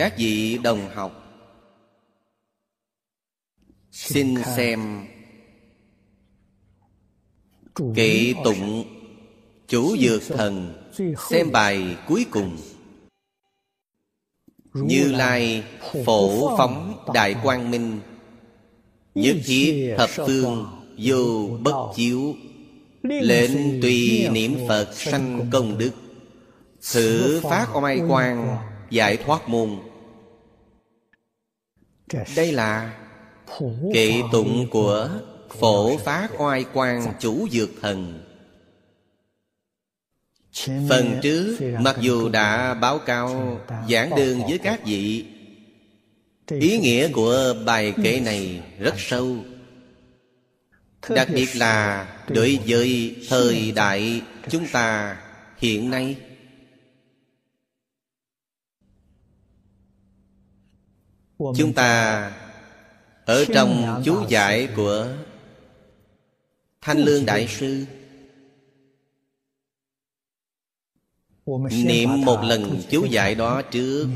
các vị đồng học. Xin xem kệ tụng chủ dược thần xem bài cuối cùng. Như lai phổ phóng đại quang minh nhất thiết thập phương vô bất chiếu. Lệnh tùy niệm phật sanh công đức? thử phát oai quang giải thoát môn đây là kệ tụng của phổ phá oai quan chủ dược thần. Phần trước, mặc dù đã báo cáo giảng đường với các vị, ý nghĩa của bài kệ này rất sâu. Đặc biệt là đối với thời đại chúng ta hiện nay. Chúng ta ở trong chú giải của thanh lương đại sư. niệm một lần chú giải đó trước.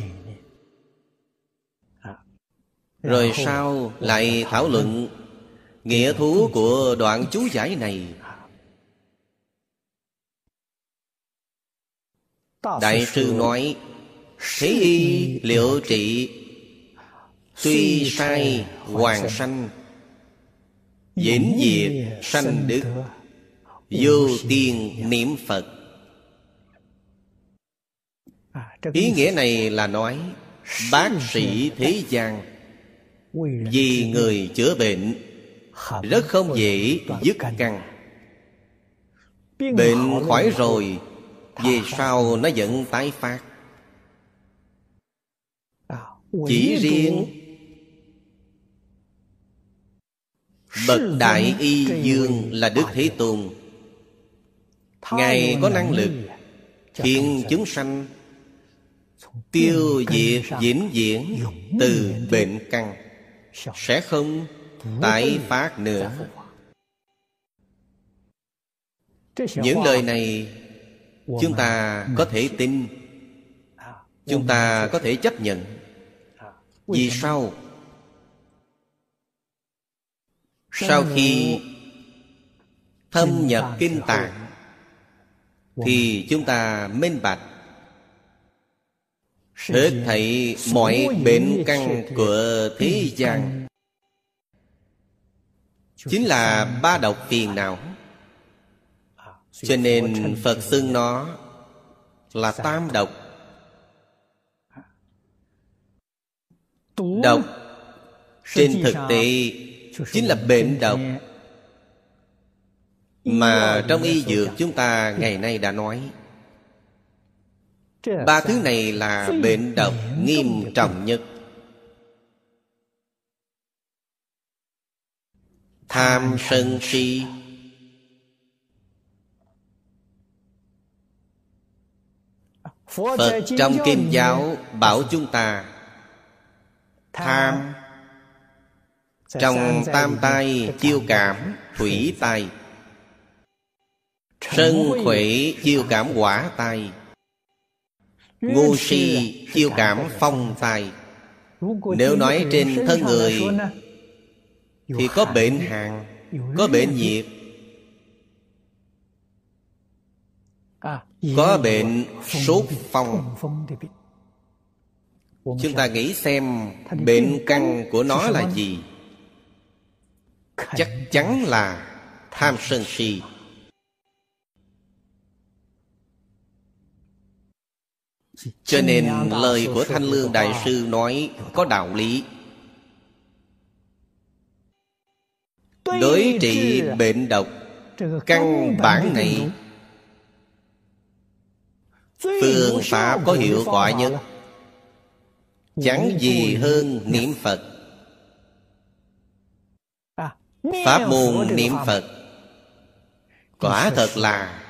rồi sau lại thảo luận nghĩa thú của đoạn chú giải này. Đại sư nói thế y liệu trị Tuy sai hoàng sanh Vĩnh diệt sanh đức. Vô tiên niệm Phật. Ý nghĩa này là nói Bác sĩ thế gian Vì người chữa bệnh Rất không dễ dứt căn Bệnh khỏi rồi Về sau nó vẫn tái phát. Chỉ riêng Bậc Đại Y Dương là Đức Thế Tôn. Ngài có năng lực Khiến chúng sanh, Tiêu diệt diễn diễn Từ bệnh căn, Sẽ không tái phát nữa. Những lời này Chúng ta có thể tin, Chúng ta có thể chấp nhận. Vì sao? Sau khi thâm nhập kinh tạng thì chúng ta minh bạch. Hết thảy mọi bệnh căn của thế gian. Chính là ba độc phiền não cho nên phật xưng nó là tam độc. Độc. Trên thực tế chính là bệnh độc. Mà trong y dược chúng ta ngày nay đã nói, ba thứ này là bệnh độc nghiêm trọng nhất. Tham sân si. Phật trong kinh giáo bảo chúng ta, tham trong tam tai chiêu cảm thủy tai Sân khủy chiêu cảm quả tai Ngu si chiêu cảm phong tai Nếu nói trên thân người Thì có bệnh hàn Có bệnh nhiệt. Có bệnh sốt phong. Chúng ta nghĩ xem Bệnh căn của nó là gì chắc chắn là tham sân si. Cho nên lời của thanh lương đại sư nói có đạo lý. Đối trị bệnh độc căn bản này phương pháp có hiệu quả nhất. chẳng gì hơn niệm phật Pháp môn niệm Phật. Quả thật là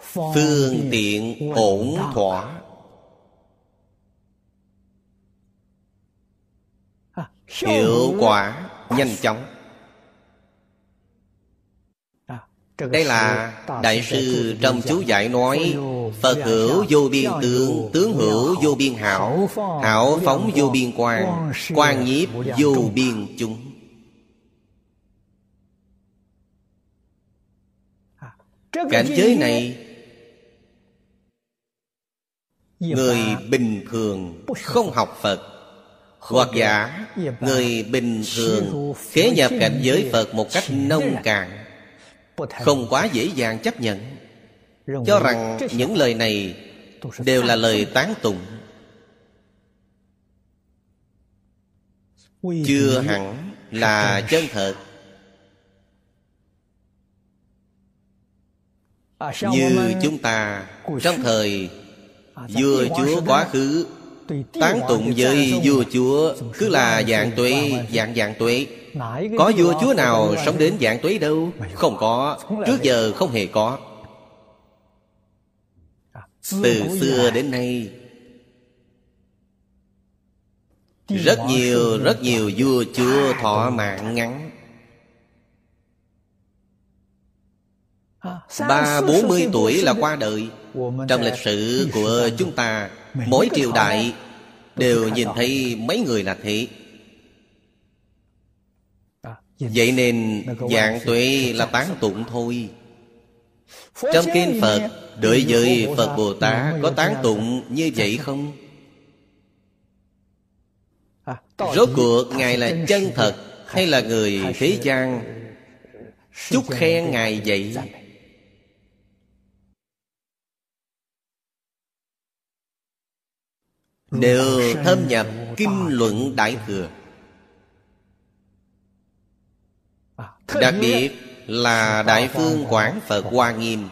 phương tiện ổn thỏa. Hiệu quả nhanh chóng đây là đại sư trong chú giải nói, phật hữu vô biên tướng tướng hữu vô biên hảo hảo phóng vô biên quang quang nhiếp vô biên chúng. Cảnh giới này, người bình thường không học phật, hoặc giả, người bình thường kế nhập cảnh giới phật một cách nông cạn không quá dễ dàng chấp nhận. Cho rằng những lời này đều là lời tán tụng. Chưa hẳn là chân thật. Như chúng ta trong thời vua chúa quá khứ tán tụng với vua chúa cứ là dạng tuệ dạng dạng tuệ có vua chúa nào sống đến dạng tuế đâu? Không có. Trước giờ không hề có. Từ xưa đến nay Rất nhiều rất nhiều vua chúa thọ mạng ngắn. Ba bốn mươi tuổi là qua đời. Trong lịch sử của chúng ta Mỗi triều đại Đều nhìn thấy mấy người là thế Vậy nên dạng tuệ là tán tụng thôi. Trong kinh Phật Đối với Phật Bồ Tát Có tán tụng như vậy không? Rốt cuộc Ngài là chân thật Hay là người thế gian? Chúc khen Ngài vậy. Đều thâm nhập Kinh luận Đại Thừa Đặc biệt là Đại Phương Quảng Phật Hoa Nghiêm.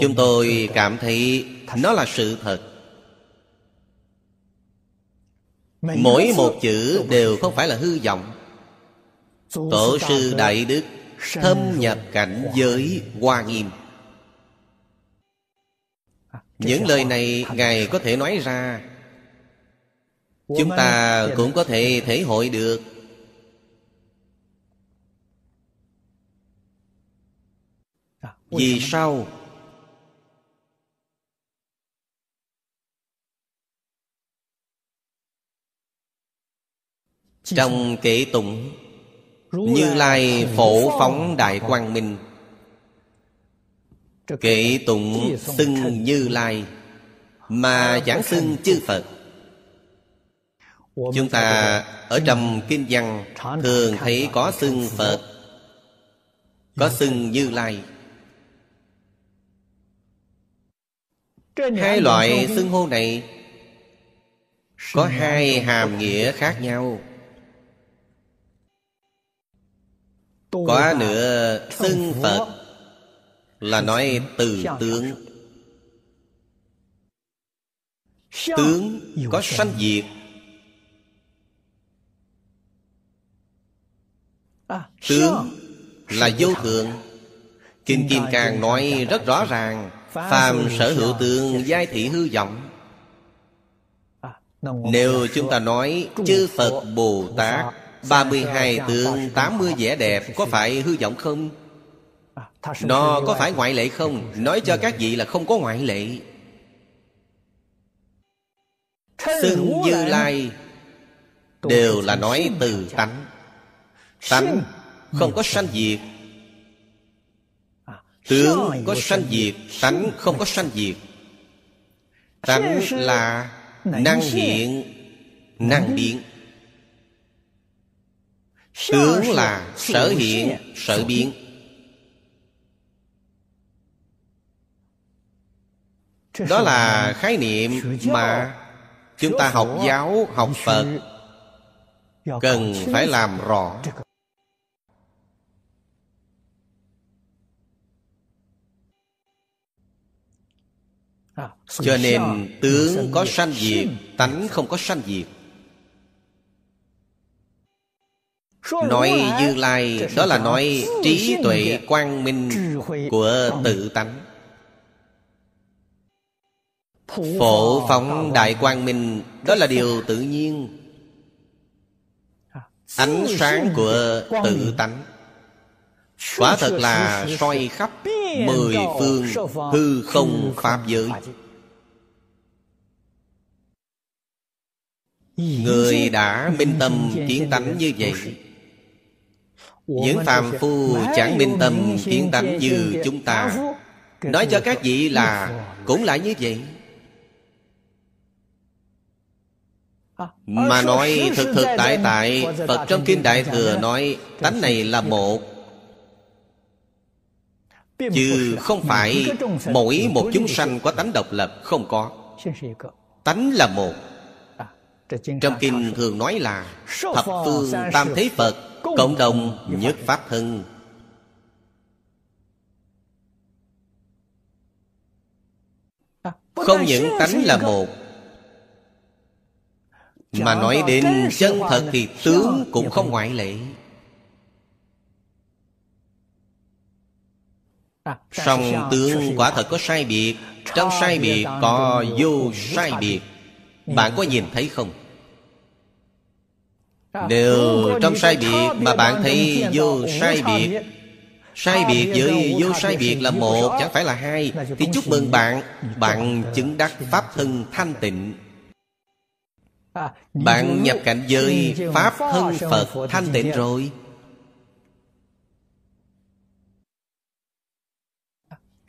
Chúng tôi cảm thấy nó là sự thật. Mỗi một chữ đều không phải là hư vọng. Tổ sư Đại Đức Thâm nhập cảnh giới Hoa Nghiêm. Những lời này Ngài có thể nói ra. Chúng ta cũng có thể thể hội được Vì sao? Trong kệ tụng Như Lai phổ phóng đại quang minh. Kệ tụng xưng Như Lai Mà chẳng xưng chư Phật. Chúng ta ở trong kinh văn Thường thấy có xưng Phật. Có xưng Như Lai Hai loại xưng hô này Có hai hàm nghĩa khác nhau. Có nữa xưng Phật Là nói từ tướng. Tướng có sanh diệt. Tướng là vô thường. Kinh Kim Cang nói rất rõ ràng Phàm sở hữu tượng giai thị hư vọng Nếu chúng ta nói Chư Phật Bồ Tát 32 tượng 80 vẻ đẹp, Có phải hư vọng không? Nó có phải ngoại lệ không? Nói cho các vị là không có ngoại lệ Xưng Như Lai Đều là nói từ tánh Tánh không có sanh diệt Tướng có sanh diệt Tánh không có sanh diệt. Tánh là năng hiện Năng biến Tướng là sở hiện Sở biến. Đó là khái niệm mà Chúng ta học giáo, học Phật. Cần phải làm rõ Cho nên tướng có sanh diệt Tánh không có sanh diệt. Nói Như Lai Đó là nói trí tuệ quang minh Của tự tánh. Phổ phóng đại quang minh Đó là điều tự nhiên. Ánh sáng của tự tánh. Quả thật là soi khắp Mười phương hư không pháp giới. Người đã minh tâm kiến tánh như vậy. Những phàm phu chẳng minh tâm kiến tánh như chúng ta. Nói cho các vị là Cũng lại như vậy. Mà nói thực thực tại tại Phật trong Kinh Đại Thừa nói Tánh này là một Chứ không phải Mỗi một chúng sanh có tánh độc lập Không có. Tánh là một. Trong Kinh thường nói là Thập phương tam thế Phật Cộng đồng nhất Pháp thân. Không những tánh là một. mà nói đến chân thật thì tướng cũng không ngoại lệ song tướng quả thật có sai biệt. Trong sai biệt có vô sai biệt. Bạn có nhìn thấy không? nếu trong sai biệt mà bạn thấy vô sai biệt Sai biệt với vô sai biệt là một, Chẳng phải là hai, Thì chúc mừng bạn. Bạn chứng đắc Pháp thân thanh tịnh. Bạn nhập cảnh giới Pháp thân Phật thanh tịnh rồi.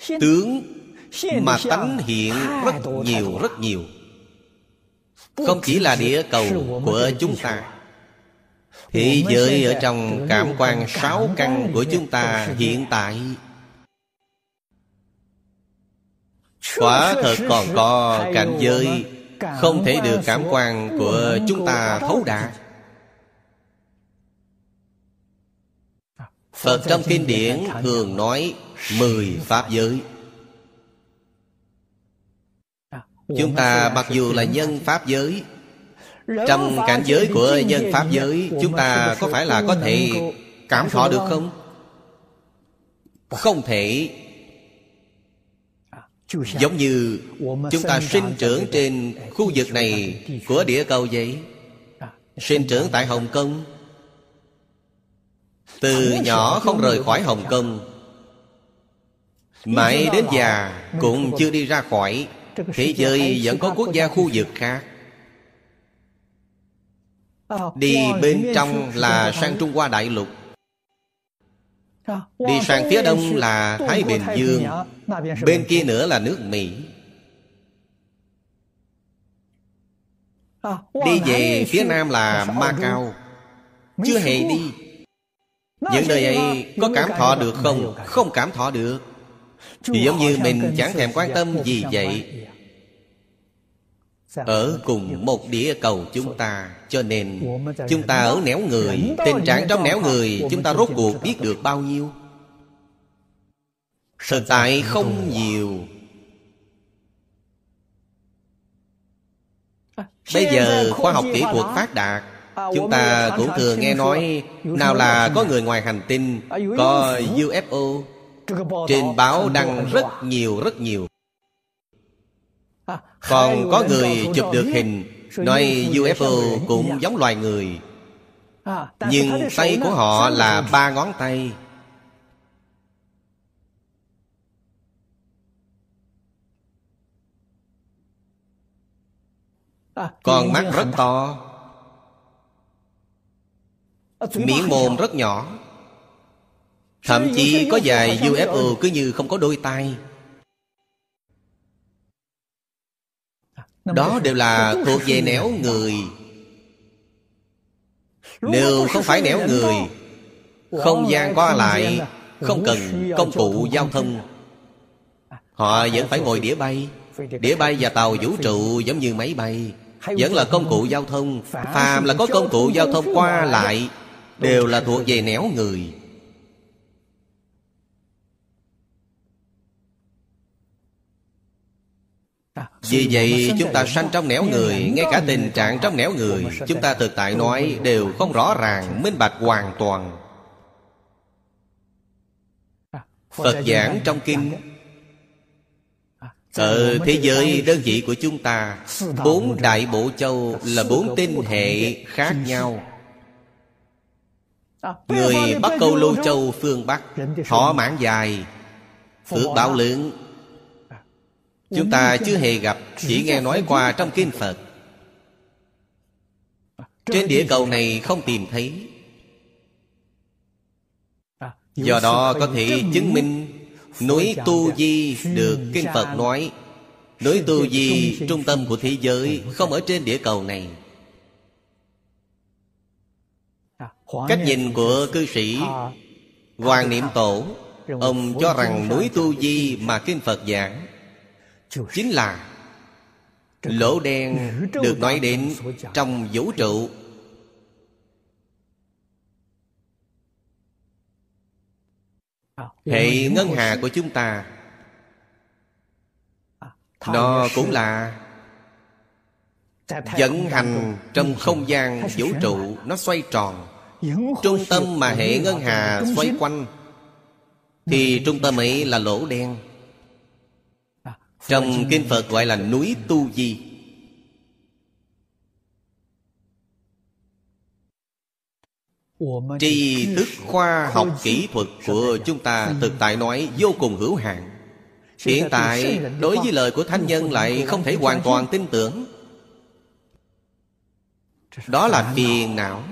Tướng mà tánh hiện rất nhiều rất nhiều. Không chỉ là địa cầu của chúng ta. Thế giới ở trong cảm quan sáu căn của chúng ta hiện tại. Quả thật còn có cảnh giới không thể được cảm quan của chúng ta thấu đạt Phật trong kinh điển thường nói Mười Pháp giới. Chúng ta mặc dù là nhân Pháp giới Trong cảnh giới của nhân Pháp giới Chúng ta có phải là có thể cảm thọ được không? Không thể. Giống như chúng ta sinh trưởng trên khu vực này của địa cầu vậy. Sinh trưởng tại Hồng Kông Từ nhỏ không rời khỏi Hồng Kông. Mãi đến già cũng chưa đi ra khỏi. Thế giới vẫn có quốc gia khu vực khác. Đi bên trong là sang Trung Hoa Đại Lục. Đi sang phía đông là Thái Bình Dương. Bên kia nữa là nước Mỹ. Đi về phía nam là Macau. Chưa hề đi Những nơi ấy có cảm thọ được không? Không cảm thọ được. Thì giống như mình chẳng thèm quan tâm gì vậy. ở cùng một địa cầu chúng ta cho nên chúng ta ở nẻo người tình trạng trong nẻo người chúng ta rốt cuộc biết được bao nhiêu. thực tại không nhiều. Bây giờ khoa học kỹ thuật phát đạt chúng ta cũng thường nghe nói nào là có người ngoài hành tinh có ufo trên báo đăng rất nhiều rất nhiều. Còn có người chụp được hình Nói UFO cũng giống loài người. Nhưng tay của họ là ba ngón tay. Còn mắt rất to Miệng mồm rất nhỏ. Thậm chí có vài UFO cứ như không có đôi tay. Đó đều là thuộc về nẻo người. Nếu không phải nẻo người Không gian qua lại Không cần công cụ giao thông. Họ vẫn phải ngồi đĩa bay. Đĩa bay và tàu vũ trụ giống như máy bay. Vẫn là công cụ giao thông. Phàm là có công cụ giao thông qua lại Đều là thuộc về nẻo người. Vì vậy chúng ta sanh trong nẻo người Ngay cả tình trạng trong nẻo người Chúng ta thực tại nói đều không rõ ràng Minh bạch hoàn toàn. Phật giảng trong kinh. Ở thế giới đơn vị của chúng ta Bốn đại bộ châu là bốn tinh hệ khác nhau Người Bắc Câu Lô Châu phương Bắc Thọ mãn dài Phước báo lớn Chúng ta chưa hề gặp Chỉ nghe nói qua trong kinh Phật. Trên địa cầu này không tìm thấy. Do đó có thể chứng minh Núi Tu Di được Kinh Phật nói. Núi Tu Di trung tâm của thế giới Không ở trên địa cầu này Cách nhìn của cư sĩ Hoàng Niệm Tổ, Ông cho rằng núi Tu Di mà Kinh Phật giảng Chính là Lỗ đen được nói đến trong vũ trụ. Hệ ngân hà của chúng ta, Nó cũng là vận hành trong không gian vũ trụ, Nó xoay tròn Trung tâm mà hệ ngân hà xoay quanh. Thì trung tâm ấy là lỗ đen. Trong Kinh Phật gọi là núi Tu Di. Tri thức khoa học kỹ thuật của chúng ta Thực tại nói vô cùng hữu hạn. Hiện tại đối với lời của thánh nhân lại không thể hoàn toàn tin tưởng. Đó là phiền não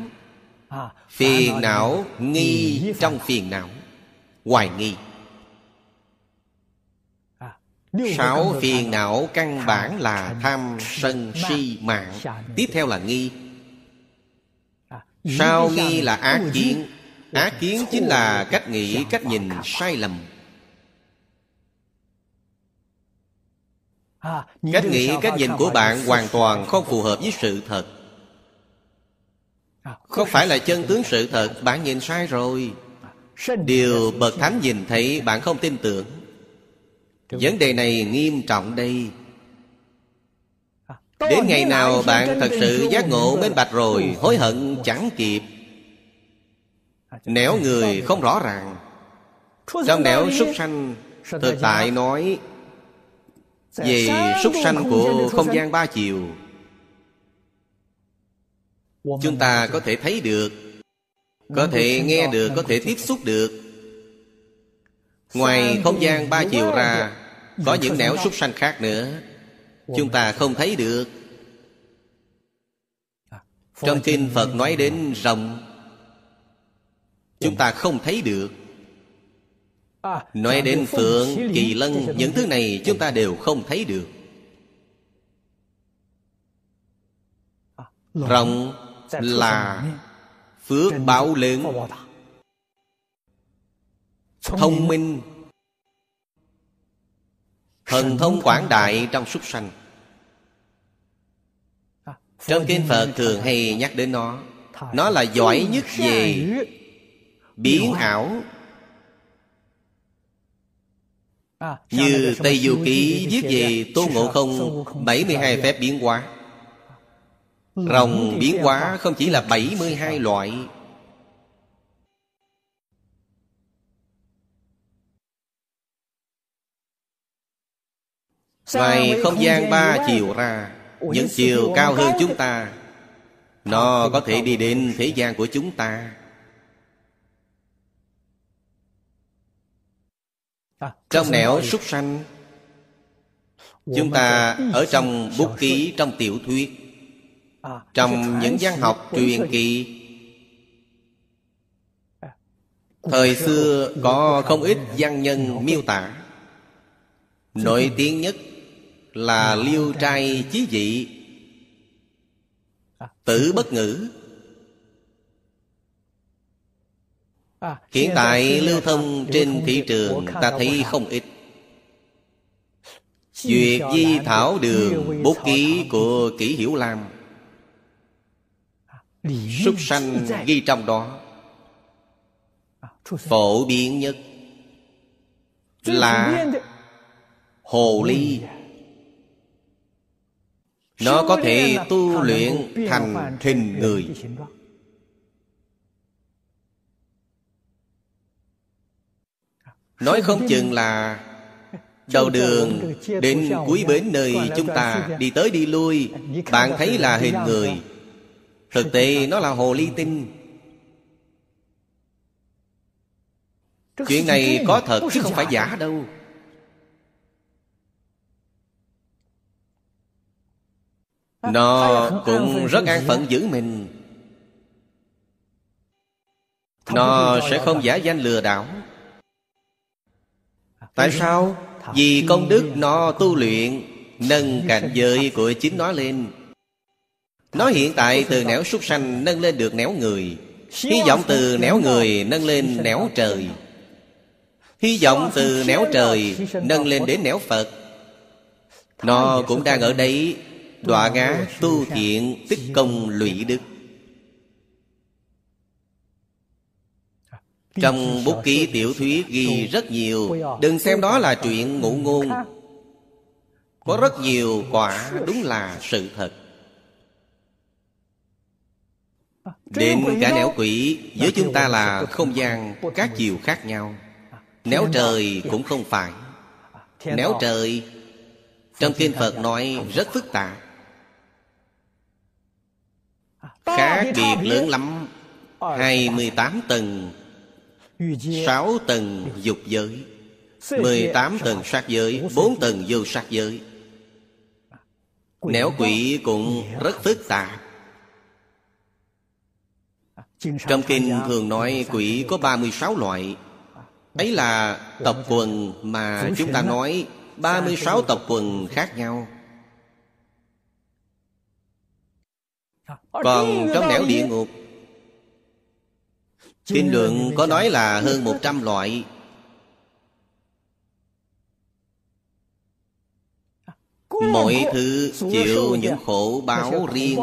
Phiền não nghi trong phiền não. Hoài nghi. Sáu phiền não căn bản là tham sân si mạng. Tiếp theo là nghi. Sao nghi là ác kiến. Ác kiến chính là cách nghĩ, cách nhìn sai lầm. Cách nghĩ, cách nhìn của bạn hoàn toàn không phù hợp với sự thật Không phải là chân tướng sự thật? Bạn nhìn sai rồi. Điều bậc thánh nhìn thấy bạn không tin tưởng. Vấn đề này nghiêm trọng đây. Đến ngày nào bạn thật sự giác ngộ minh bạch rồi Hối hận chẳng kịp. Nẻo người không rõ ràng. Trong nẻo súc sanh Thực tại nói Về súc sanh của không gian ba chiều Chúng ta có thể thấy được Có thể nghe được Có thể tiếp xúc được. Ngoài không gian ba chiều ra Có những nẻo súc sanh khác nữa. Chúng ta không thấy được. Trong kinh Phật nói đến rồng. Chúng ta không thấy được. Nói đến phượng, kỳ lân Những thứ này chúng ta đều không thấy được. Rồng là phước báo lớn. Thông minh. Thần thông quảng đại trong súc sanh. Trong kinh Phật thường hay nhắc đến nó. Nó là giỏi nhất về biến ảo. Như Tây Du Ký viết về Tôn Ngộ Không 72 phép biến hóa Rồng biến hóa không chỉ là 72 loại. Ngoài không gian ba chiều ra Những chiều cao hơn chúng ta. Nó có thể đi đến thế gian của chúng ta. Trong nẻo súc sanh Chúng ta ở trong bút ký trong tiểu thuyết Trong những văn học truyền kỳ Thời xưa có không ít văn nhân miêu tả. Nổi tiếng nhất là liêu trai chí dị. Tử bất ngữ. Hiện tại lưu thông trên thị trường ta thấy không ít. Duyệt di thảo đường bút ký của kỷ hiểu lam Súc sanh ghi trong đó. Phổ biến nhất Là Hồ ly. Nó có thể tu luyện thành hình người. Nói không chừng là Đầu đường đến cuối bến nơi chúng ta đi tới đi lui. Bạn thấy là hình người Thực tế nó là hồ ly tinh. Chuyện này có thật chứ không phải giả đâu. Nó cũng rất an phận giữ mình. Nó sẽ không giả danh lừa đảo. Tại sao? Vì công đức nó tu luyện Nâng cảnh giới của chính nó lên nó hiện tại từ nẻo súc sanh Nâng lên được nẻo người. Hy vọng từ nẻo người nâng lên nẻo trời. Hy vọng từ nẻo trời Nâng lên đến nẻo Phật. Nó cũng đang ở đây, Đọa ngã tu thiện tích công lụy đức. Trong bút ký tiểu thuyết ghi rất nhiều, Đừng xem đó là chuyện ngụ ngôn. Có rất nhiều quả đúng là sự thật. Đến cả nẻo quỷ Với chúng ta là không gian các chiều khác nhau. Néo trời cũng không phải. Néo trời Trong kinh Phật nói rất phức tạp. Khác biệt lớn lắm. 28 tầng sáu tầng dục giới mười tám tầng sát giới bốn tầng vô sát giới. Nẻo quỷ cũng rất phức tạp trong kinh thường nói quỷ có 36 loại. Ấy là tập quần mà chúng ta nói 36 tập quần khác nhau. Còn trong nẻo địa ngục, Kinh luận có nói là hơn 100 loại. Mỗi thứ, chịu những khổ báo riêng,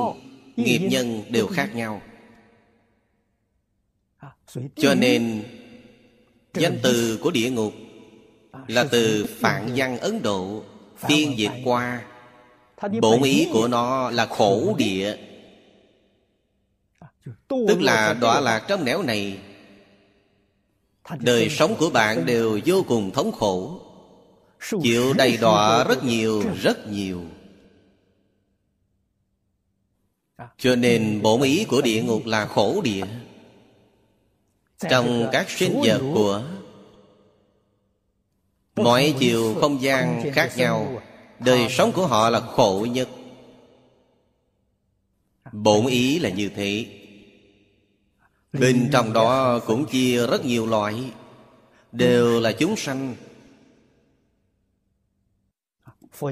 Nghiệp nhân đều khác nhau. Cho nên Danh từ của địa ngục Là từ Phạn văn Ấn Độ Phiên dịch qua. Bổn ý của nó là khổ địa. Tức là đọa lạc trong nẻo này. Đời sống của bạn đều vô cùng thống khổ. Chịu đầy đọa rất nhiều, rất nhiều. Cho nên bổn ý của địa ngục là khổ địa Trong các sinh vật của Mọi chiều không gian khác nhau Đời sống của họ là khổ nhất. Bổn ý là như thế. Bên trong đó cũng chia rất nhiều loại Đều là chúng sanh.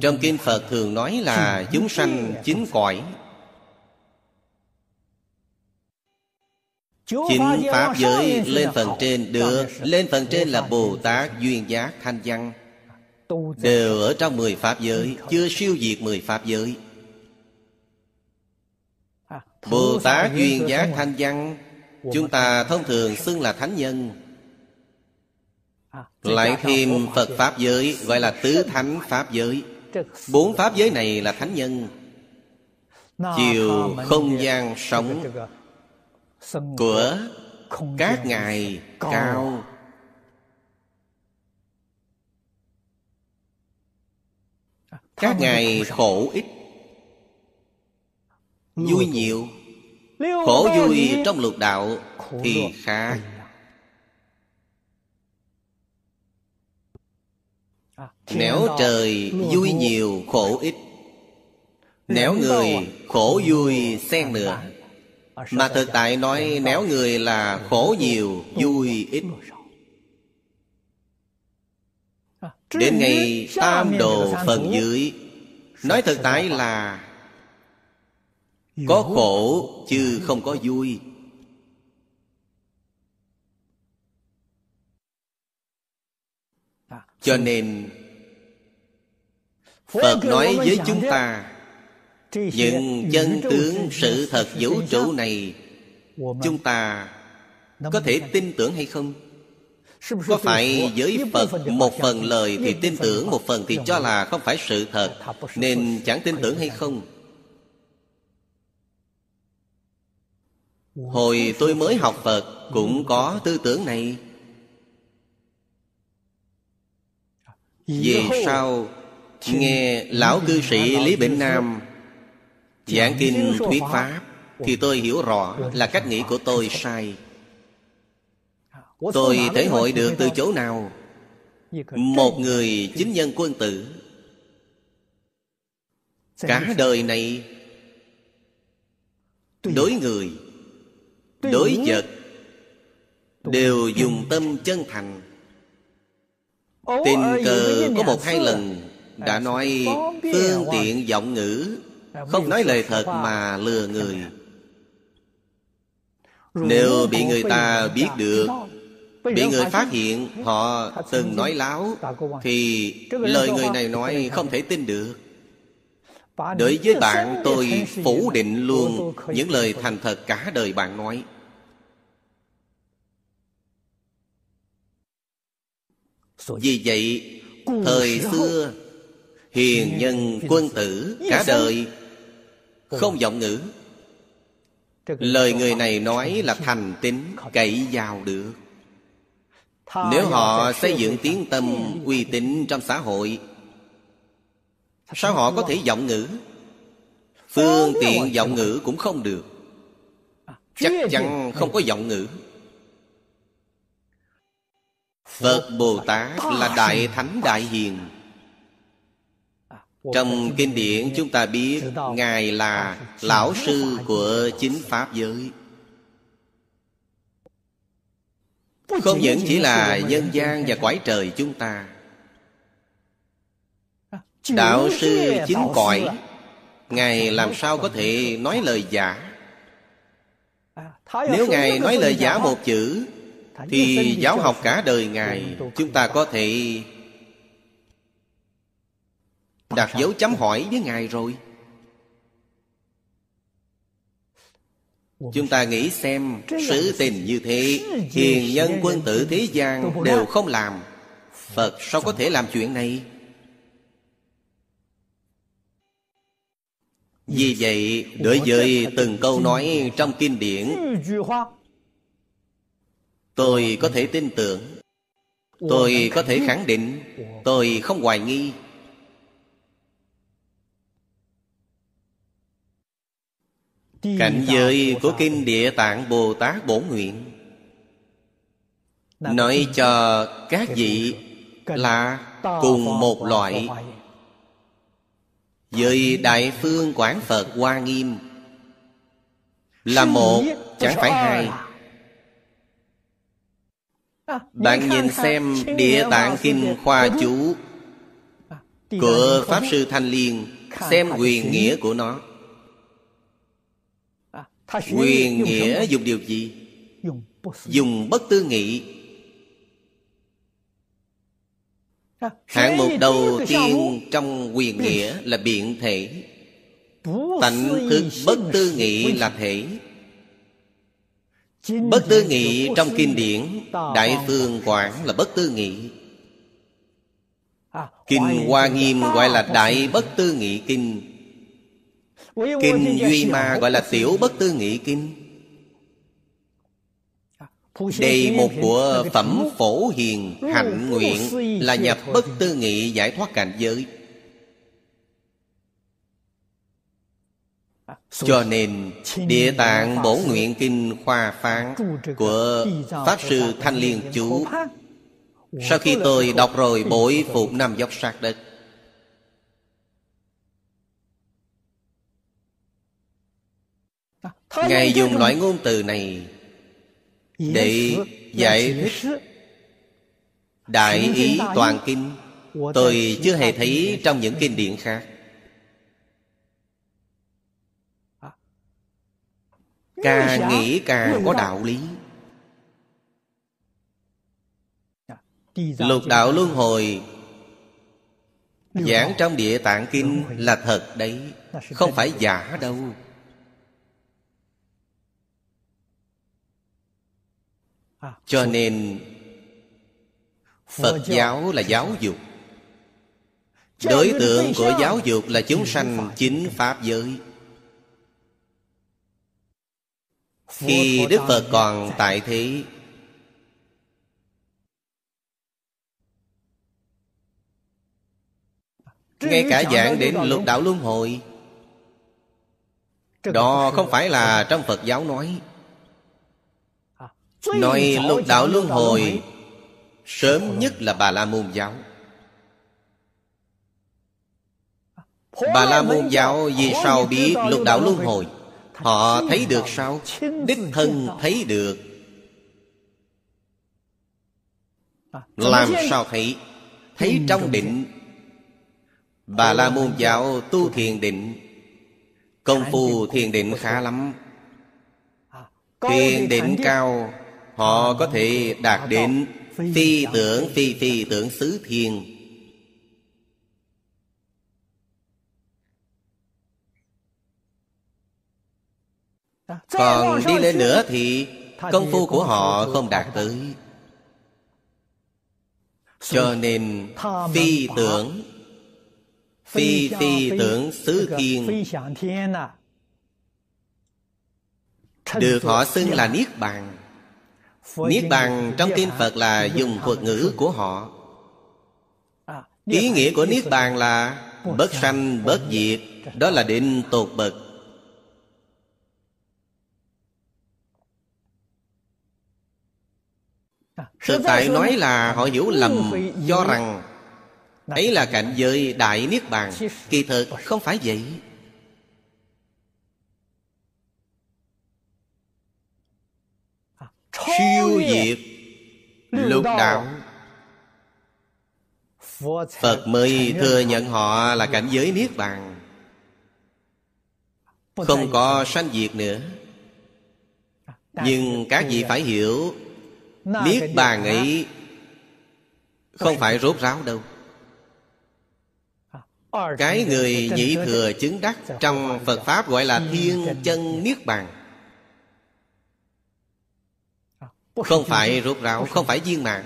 Trong Kinh Phật thường nói là chúng sanh chính cõi Chính Pháp giới lên phần trên được Lên phần trên là Bồ Tát Duyên Giác Thanh Văn. Đều ở trong mười Pháp giới Chưa siêu diệt mười Pháp giới. Bồ Tát Duyên Giác Thanh Văn Chúng ta thông thường xưng là thánh nhân. Lại thêm Phật Pháp giới Gọi là tứ thánh Pháp giới. Bốn Pháp giới này là thánh nhân. Chiều không gian sống Của các ngài cao. Các ngài khổ ít Vui nhiều Khổ vui trong lục đạo Thì khác Nẻo trời vui nhiều khổ ít. Nẻo người khổ vui xen nữa mà thực tại nói néo người là khổ nhiều, vui ít. Đến ngày tam đồ phần dưới, Nói thực tại là có khổ chứ không có vui. Cho nên phật nói với chúng ta những chân tướng sự thật vũ trụ này chúng ta có thể tin tưởng hay không? Có phải với phật một phần lời thì tin tưởng một phần thì cho là không phải sự thật. nên chẳng tin tưởng hay không? Hồi tôi mới học phật cũng có tư tưởng này. Về sau nghe lão cư sĩ lý bỉnh nam Giảng kinh thuyết Pháp Thì tôi hiểu rõ là cách nghĩ của tôi sai. Tôi thể hội được từ chỗ nào? Một người chính nhân quân tử. Cả đời này Đối người Đối vật Đều dùng tâm chân thành. Tình cờ có một hai lần Đã nói phương tiện giọng ngữ không nói lời thật mà lừa người. Nếu bị người ta biết được, Bị người phát hiện, Họ từng nói láo, Thì lời người này nói không thể tin được. Đối với bạn, tôi phủ định luôn Những lời thành thật cả đời bạn nói. Vì vậy, Thời xưa, Hiền nhân quân tử Cả đời không giọng ngữ. Lời người này nói là thành tính, Cậy vào được. Nếu họ xây dựng tiếng tâm uy tín trong xã hội, Sao họ có thể giọng ngữ? Phương tiện giọng ngữ cũng không được. Chắc chắn không có giọng ngữ. Phật Bồ Tát là Đại Thánh Đại Hiền. Trong kinh điển chúng ta biết Ngài là Lão Sư của chính Pháp giới. Không những chỉ là nhân gian và quái trời chúng ta, Đạo sư chính cõi, Ngài làm sao có thể nói lời giả? Nếu Ngài nói lời giả một chữ, Thì giáo học cả đời Ngài, Chúng ta có thể Đặt dấu chấm hỏi với Ngài rồi. Chúng ta nghĩ xem Sự tình như thế Hiền nhân quân tử thế gian Đều không làm. Phật sao có thể làm chuyện này? Vì vậy đối với từng câu nói trong kinh điển Tôi có thể tin tưởng. Tôi có thể khẳng định. Tôi không hoài nghi Cảnh giới của Kinh Địa Tạng Bồ Tát Bổn Nguyện. Nói cho các vị là cùng một loại. với Đại Phương Quảng Phật Hoa Nghiêm Là một chẳng phải hai. Bạn nhìn xem Địa Tạng Kinh Khoa Chú Của Pháp Sư Thanh Liên Xem quyền nghĩa của nó Quyền nghĩa dùng điều gì? Dùng bất tư nghị. Hạng mục đầu tiên trong quyền nghĩa là biện thể. Tánh thức bất tư nghị là thể. Bất tư nghị trong kinh điển Đại phương quảng là bất tư nghị. Kinh Hoa Nghiêm gọi là Đại Bất Tư Nghị Kinh Kinh Duy Ma gọi là Tiểu Bất Tư Nghị Kinh. Đề mục của Phẩm Phổ Hiền Hạnh Nguyện Là nhập bất tư nghị giải thoát cảnh giới. Cho nên Địa tạng Bổ Nguyện Kinh Khoa Phán Của Pháp Sư Thanh Liên Chú. Sau khi tôi đọc rồi bội phục năm dốc sát đất Ngài dùng loại ngôn từ này để giải thích đại ý toàn kinh. Tôi chưa hề thấy trong những kinh điển khác. Càng nghĩ càng có đạo lý. Lục đạo luân hồi giảng trong địa tạng kinh là thật đấy. Không phải giả đâu cho nên phật giáo là giáo dục. Đối tượng của giáo dục là chúng sanh chính pháp giới. Khi Đức Phật còn tại thế Ngay cả giảng đến lục đạo luân hồi Đó không phải là trong Phật giáo nói Nói lục đạo luân hồi Sớm nhất là Bà La Môn giáo. Bà La Môn giáo vì sao biết lục đạo luân hồi? Họ thấy được sao? Đích thân thấy được. Làm sao thấy? Thấy trong định. Bà La Môn giáo tu thiền định. Công phu thiền định khá lắm. Thiền định cao Họ có thể đạt đến Phi tưởng, phi phi tưởng xứ thiên Còn đi lên nữa thì Công phu của họ không đạt tới. Cho nên Phi tưởng, Phi phi tưởng xứ thiên Được họ xưng là Niết Bàn. Niết Bàn trong kinh Phật là dùng thuật ngữ của họ. Ý nghĩa của Niết Bàn. Là Bất sanh bất diệt. Đó là định tột bậc. Thực tại nói là họ hiểu lầm Do rằng Ấy là cảnh giới Đại Niết Bàn. Kỳ thực không phải vậy Siêu diệt Lục đạo. Phật mới thừa nhận họ là cảnh giới Niết Bàn. Không có sanh diệt nữa. Nhưng các vị phải hiểu Niết Bàn ấy Không phải rốt ráo đâu. Cái người nhị thừa chứng đắc Trong Phật Pháp gọi là thiên chân Niết Bàn Không phải rốt ráo, Không phải viên mãn.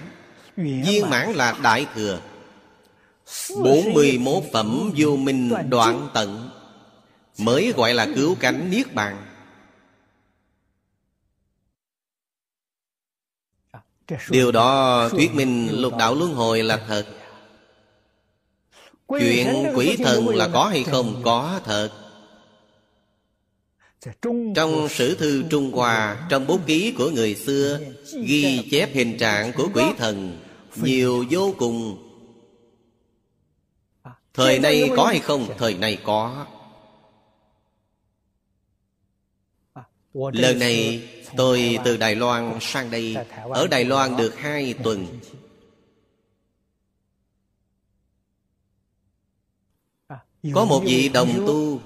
Viên mãn là đại thừa. 41 phẩm vô minh đoạn tận Mới gọi là cứu cánh Niết Bàn. Điều đó thuyết minh lục đạo luân hồi là thật. Chuyện quỷ thần là có hay không? Có thật. Trong sử thư Trung Hoa Trong bút ký của người xưa Ghi chép hình trạng của quỷ thần Nhiều vô cùng. Thời nay có hay không? Thời nay có. Lần này tôi từ Đài Loan sang đây Ở Đài Loan được hai tuần. Có một vị đồng tu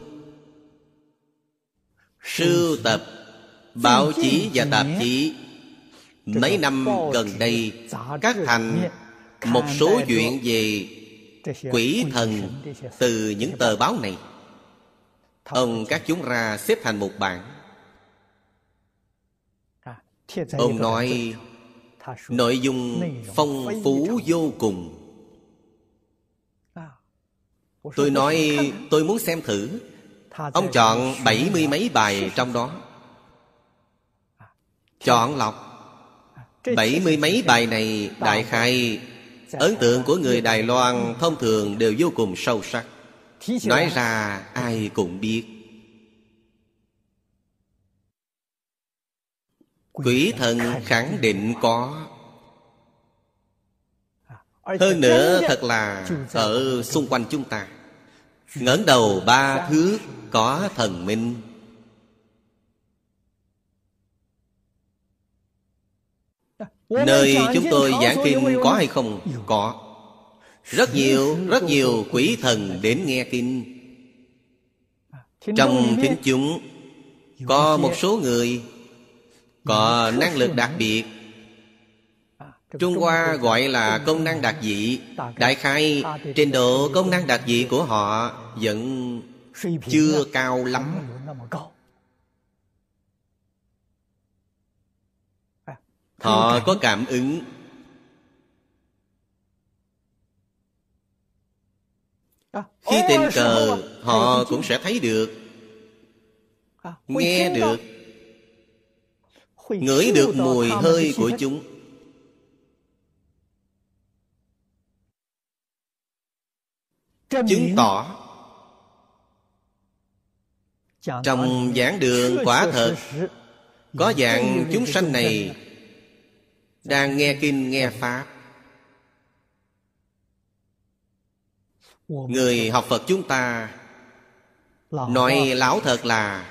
Sưu tập, Báo chí và tạp chí. Mấy năm gần đây, Các thành Một số chuyện về Quỷ thần Từ những tờ báo này. Ông các chúng ra xếp thành một bảng. Ông nói, Nội dung phong phú vô cùng. Tôi nói, tôi muốn xem thử. Ông chọn bảy mươi mấy bài trong đó. Chọn lọc. Bảy mươi mấy bài này, đại khai, Ấn tượng của người Đài Loan thông thường đều vô cùng sâu sắc. Nói ra, ai cũng biết. Quỷ thần khẳng định có. Hơn nữa, thật là Ở xung quanh chúng ta ngẩng đầu ba thước có thần minh. Nơi chúng tôi giảng kinh có hay không? Có. Rất nhiều, rất nhiều quỷ thần đến nghe kinh. Trong thính chúng Có một số người Có năng lực đặc biệt. Trung Hoa gọi là công năng đặc dị. Đại khai trình độ công năng đặc dị của họ vẫn chưa cao lắm. Họ có cảm ứng. Khi tình cờ Họ cũng sẽ thấy được. Nghe được. ngửi được mùi hơi của chúng. Chứng tỏ trong giảng đường quả thật có dạng chúng sanh này đang nghe kinh nghe pháp. Người học phật chúng ta nói lão thật là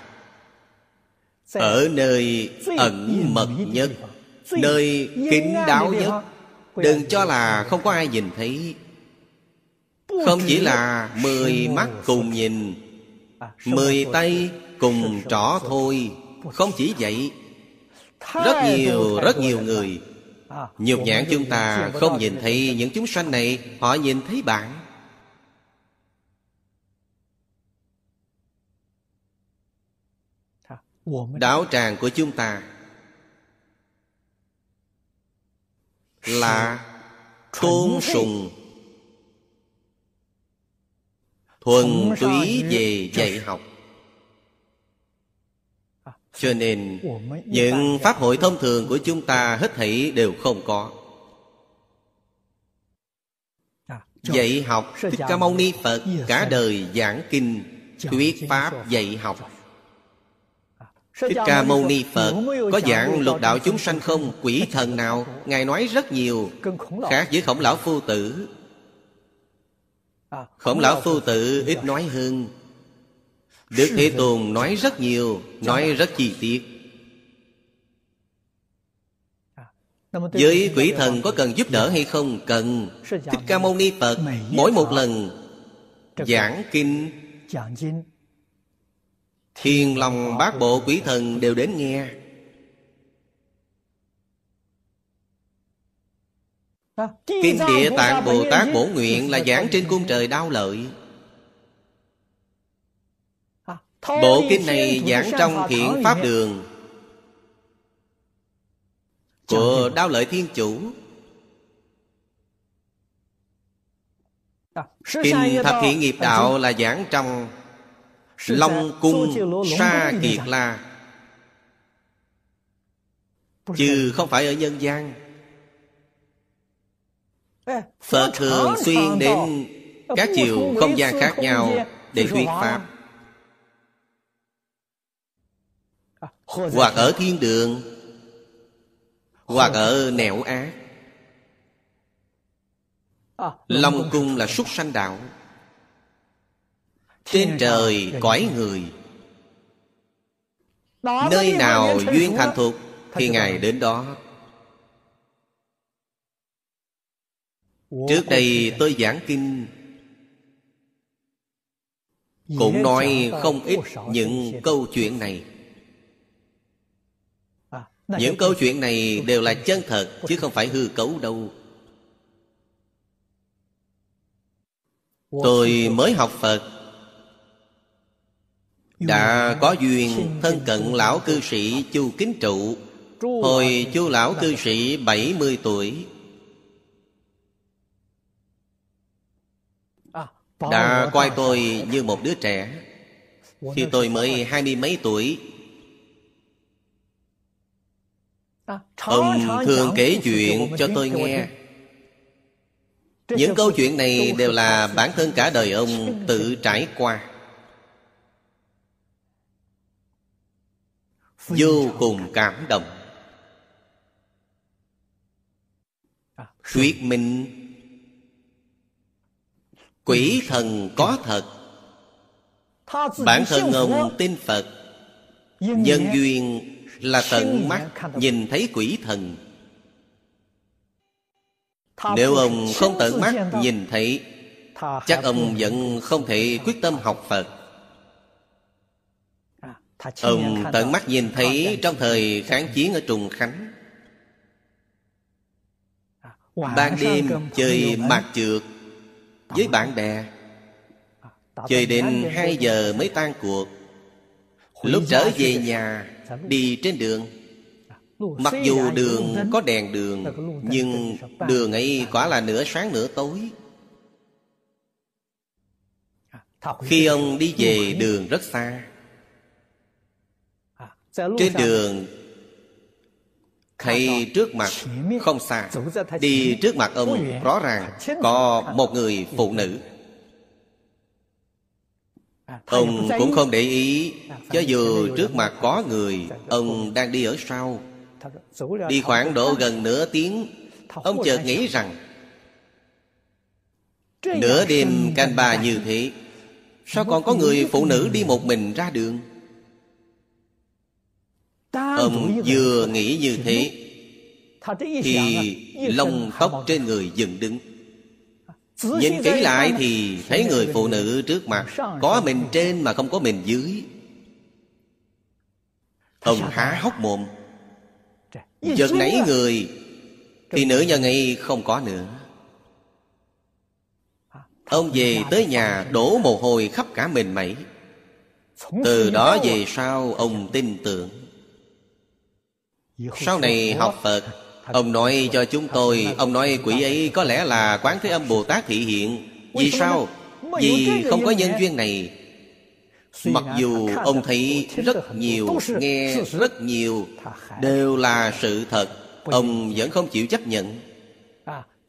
ở nơi ẩn mật nhất nơi kín đáo nhất. đừng cho là không? có ai nhìn thấy. Không chỉ là mười mắt cùng nhìn Mười tay cùng trỏ thôi. Không chỉ vậy Rất nhiều, rất nhiều người. Nhục nhãn chúng ta không nhìn thấy những chúng sanh này Họ nhìn thấy bạn. Đạo tràng của chúng ta Là tôn sùng thuần túy về dạy học. Cho nên những pháp hội thông thường của chúng ta hết thảy đều không có. Dạy học thích ca mâu ni phật cả đời giảng kinh thuyết pháp dạy học. Thích Ca Mâu Ni Phật. Có giảng lục đạo chúng sanh không? Quỷ thần nào? Ngài nói rất nhiều Khác với khổng lão phu tử Khổng lão phu tử ít nói hơn. Đức Thế Tôn nói rất nhiều Nói rất chi tiết. Với quỷ thần có cần giúp đỡ hay không? Cần. Thích Ca Mâu Ni Phật Mỗi một lần. Giảng kinh. Thiên lòng bát bộ quỷ thần đều đến nghe Kinh Địa Tạng Bồ Tát Bổ Nguyện là giảng trên cung trời đau lợi Bộ kinh này giảng trong thiện Pháp Đường Của Đao Lợi Thiên Chủ Kinh Thập Thiện Nghiệp Đạo là giảng trong Long Cung Sa Kiệt La Chứ không phải ở nhân gian Phật thường xuyên đến các chiều không gian khác nhau để thuyết Pháp. Hoặc ở thiên đường Hoặc ở nẻo ác Long cung là súc sanh đạo. Trên trời cõi người. Nơi nào duyên thành thục Thì Ngài đến đó Trước đây tôi giảng kinh. Cũng nói không ít những câu chuyện này. Những câu chuyện này đều là chân thật Chứ không phải hư cấu đâu. Tôi mới học Phật. Đã có duyên thân cận lão cư sĩ Chu Kính Trụ. Hồi chu lão cư sĩ 70 tuổi Đã coi tôi như một đứa trẻ. Khi tôi mới hai mươi mấy tuổi Ông thường kể chuyện cho tôi nghe. Những câu chuyện này đều là bản thân cả đời ông tự trải qua. Vô cùng cảm động. Thuyết minh Quỷ thần có thật. Bản thân ông tin Phật. Nhân duyên là tận mắt nhìn thấy quỷ thần. Nếu ông không tận mắt nhìn thấy, Chắc ông vẫn không thể quyết tâm học Phật. Ông tận mắt nhìn thấy trong thời kháng chiến ở Trùng Khánh. Ban đêm chơi mạc trượt với bạn bè. Chơi đến 2 giờ mới tan cuộc, Lúc trở về nhà, Đi trên đường. Mặc dù đường có đèn đường, Nhưng đường ấy quả là nửa sáng nửa tối. Khi ông đi về đường rất xa, Trên đường Thấy trước mặt không xa, Đi trước mặt ông rõ ràng Có một người phụ nữ. Ông cũng không để ý, Cho dù trước mặt có người, Ông đang đi ở sau. Đi khoảng độ gần nửa tiếng, Ông chợt nghĩ rằng, Nửa đêm canh ba như thế, Sao còn có người phụ nữ đi một mình ra đường? Ông vừa nghĩ như thế Thì lông tóc trên người dựng đứng. Nhìn kỹ lại thì thấy người phụ nữ trước mặt Có mình trên mà không có mình dưới. Ông há hốc mồm Giật nảy người Thì nữ nhân ấy không có nữa. Ông về tới nhà đổ mồ hôi khắp cả mình mẩy. Từ đó về sau ông tin tưởng Sau này học Phật Ông nói cho chúng tôi Ông nói quỷ ấy có lẽ là Quán Thế Âm Bồ Tát thị hiện. Vì sao? Vì không có nhân duyên này. Mặc dù ông thấy rất nhiều Nghe rất nhiều Đều là sự thật. Ông vẫn không chịu chấp nhận.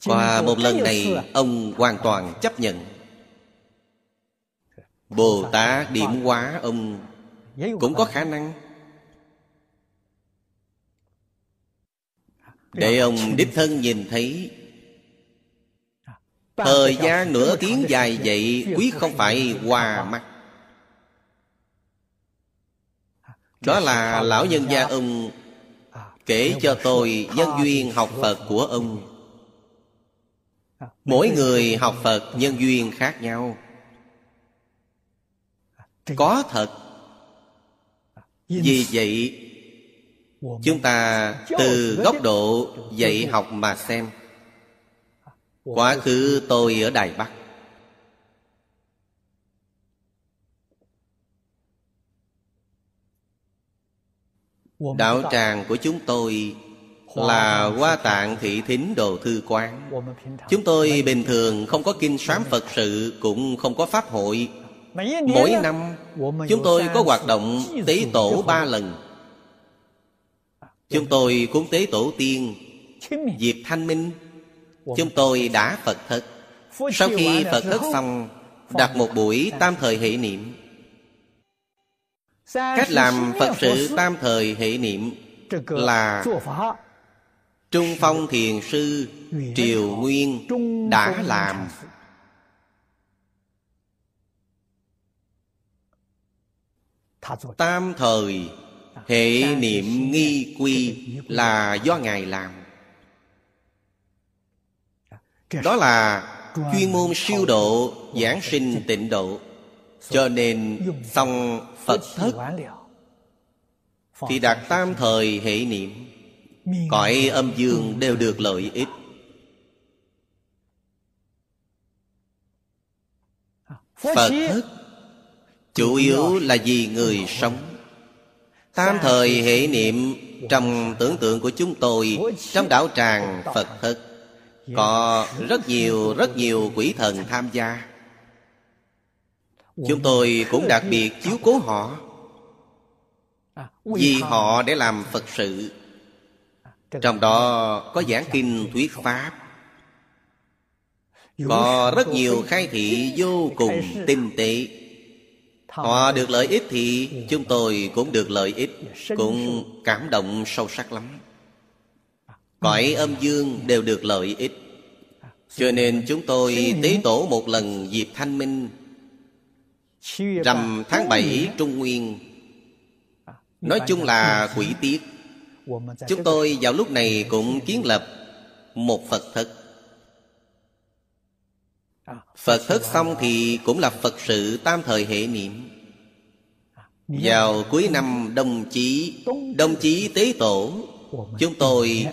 Qua một lần này Ông hoàn toàn chấp nhận. Bồ Tát điểm hóa ông Cũng có khả năng Để ông đích thân nhìn thấy. Thời gian nửa tiếng dài vậy Quý không phải hòa mắt Đó là lão nhân gia ông Kể cho tôi nhân duyên học Phật của ông. Mỗi người học Phật nhân duyên khác nhau. Có thật. Vì vậy Chúng ta từ góc độ dạy học mà xem. Quá khứ tôi ở Đài Bắc. Đạo tràng của chúng tôi là Hoa Tạng Thị Thính Đồ Thư Quán. Chúng tôi bình thường không có kinh sám Phật sự Cũng không có pháp hội. Mỗi năm chúng tôi có hoạt động tế tổ ba lần Chúng tôi cúng tế tổ tiên Dịp thanh minh. Chúng tôi đã Phật thất Sau khi Phật thất xong Đặt một buổi tam thời hệ niệm. Cách làm Phật sự tam thời hệ niệm Là Trung Phong Thiền Sư Triều Nguyên đã làm. Tam thời Hệ niệm nghi quy là do Ngài làm. Đó là chuyên môn siêu độ Giảng sinh tịnh độ. Cho nên xong Phật thất Thì đặt tam thời hệ niệm. Cõi âm dương đều được lợi ích. Phật thất Chủ yếu là vì người sống Tam thời hệ niệm, Trong tưởng tượng của chúng tôi, Trong đạo tràng Phật thực, Có rất nhiều rất nhiều quỷ thần tham gia. Chúng tôi cũng đặc biệt chiếu cố họ, Vì họ để làm Phật sự. Trong đó có giảng kinh thuyết pháp. Có rất nhiều khai thị vô cùng tinh tế. Họ được lợi ích thì chúng tôi cũng được lợi ích Cũng cảm động sâu sắc lắm. Cõi âm dương đều được lợi ích. Cho nên chúng tôi tế tổ một lần dịp thanh minh. Rằm tháng 7 Trung Nguyên. Nói chung là quỷ tiết. Chúng tôi vào lúc này cũng kiến lập một Phật thất Phật thất xong thì cũng là Phật sự tam thời hệ niệm. Vào cuối năm đồng chí Đồng chí tế tổ, Chúng tôi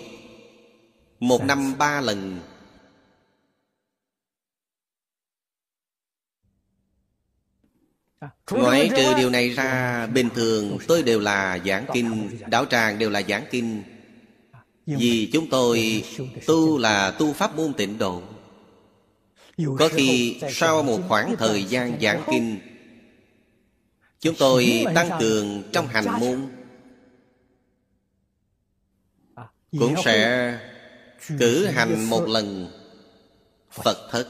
Một năm ba lần. Ngoại trừ điều này ra, Bình thường tôi đều là giảng kinh, Đạo tràng đều là giảng kinh. Vì chúng tôi tu là tu pháp môn tịnh độ. Có khi sau một khoảng thời gian giảng kinh Chúng tôi tăng cường trong hành môn. Cũng sẽ cử hành một lần phật. Thất.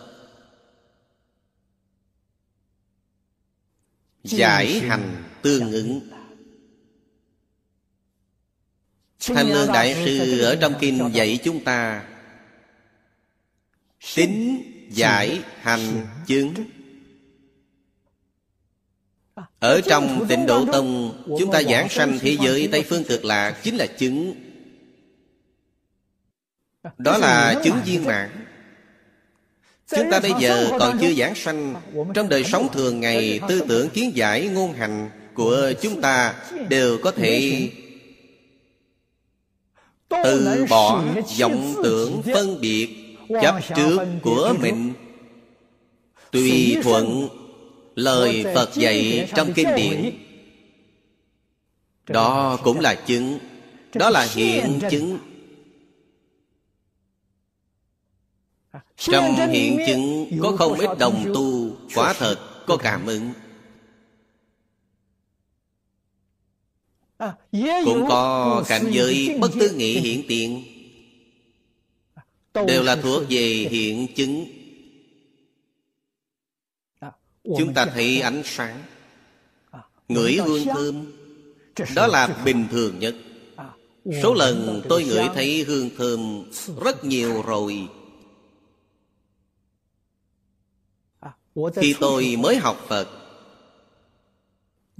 Giải hành tương ứng. Thanh lương đại sư ở trong kinh dạy chúng ta tính giải hành chứng ở trong tịnh độ tông chúng ta giảng sanh thế giới tây phương cực lạc chính là chứng. Đó là chứng viên mãn. Chúng ta bây giờ còn chưa giảng sanh. Trong đời sống thường ngày Tư tưởng kiến giải ngôn hành Của chúng ta đều có thể Từ bỏ vọng tưởng phân biệt Chấp trước của mình. Tùy thuận Lời Phật dạy trong kinh điển. Đó cũng là chứng. Đó là hiện chứng. Trong hiện chứng có không ít đồng tu Quả thật có cảm ứng. Cũng có cảnh giới bất tư nghị hiện tiền Đều là thuộc về hiện chứng. Chúng ta thấy ánh sáng. Ngửi hương thơm. Đó là bình thường nhất. Số lần tôi ngửi thấy hương thơm Rất nhiều rồi. Khi tôi mới học Phật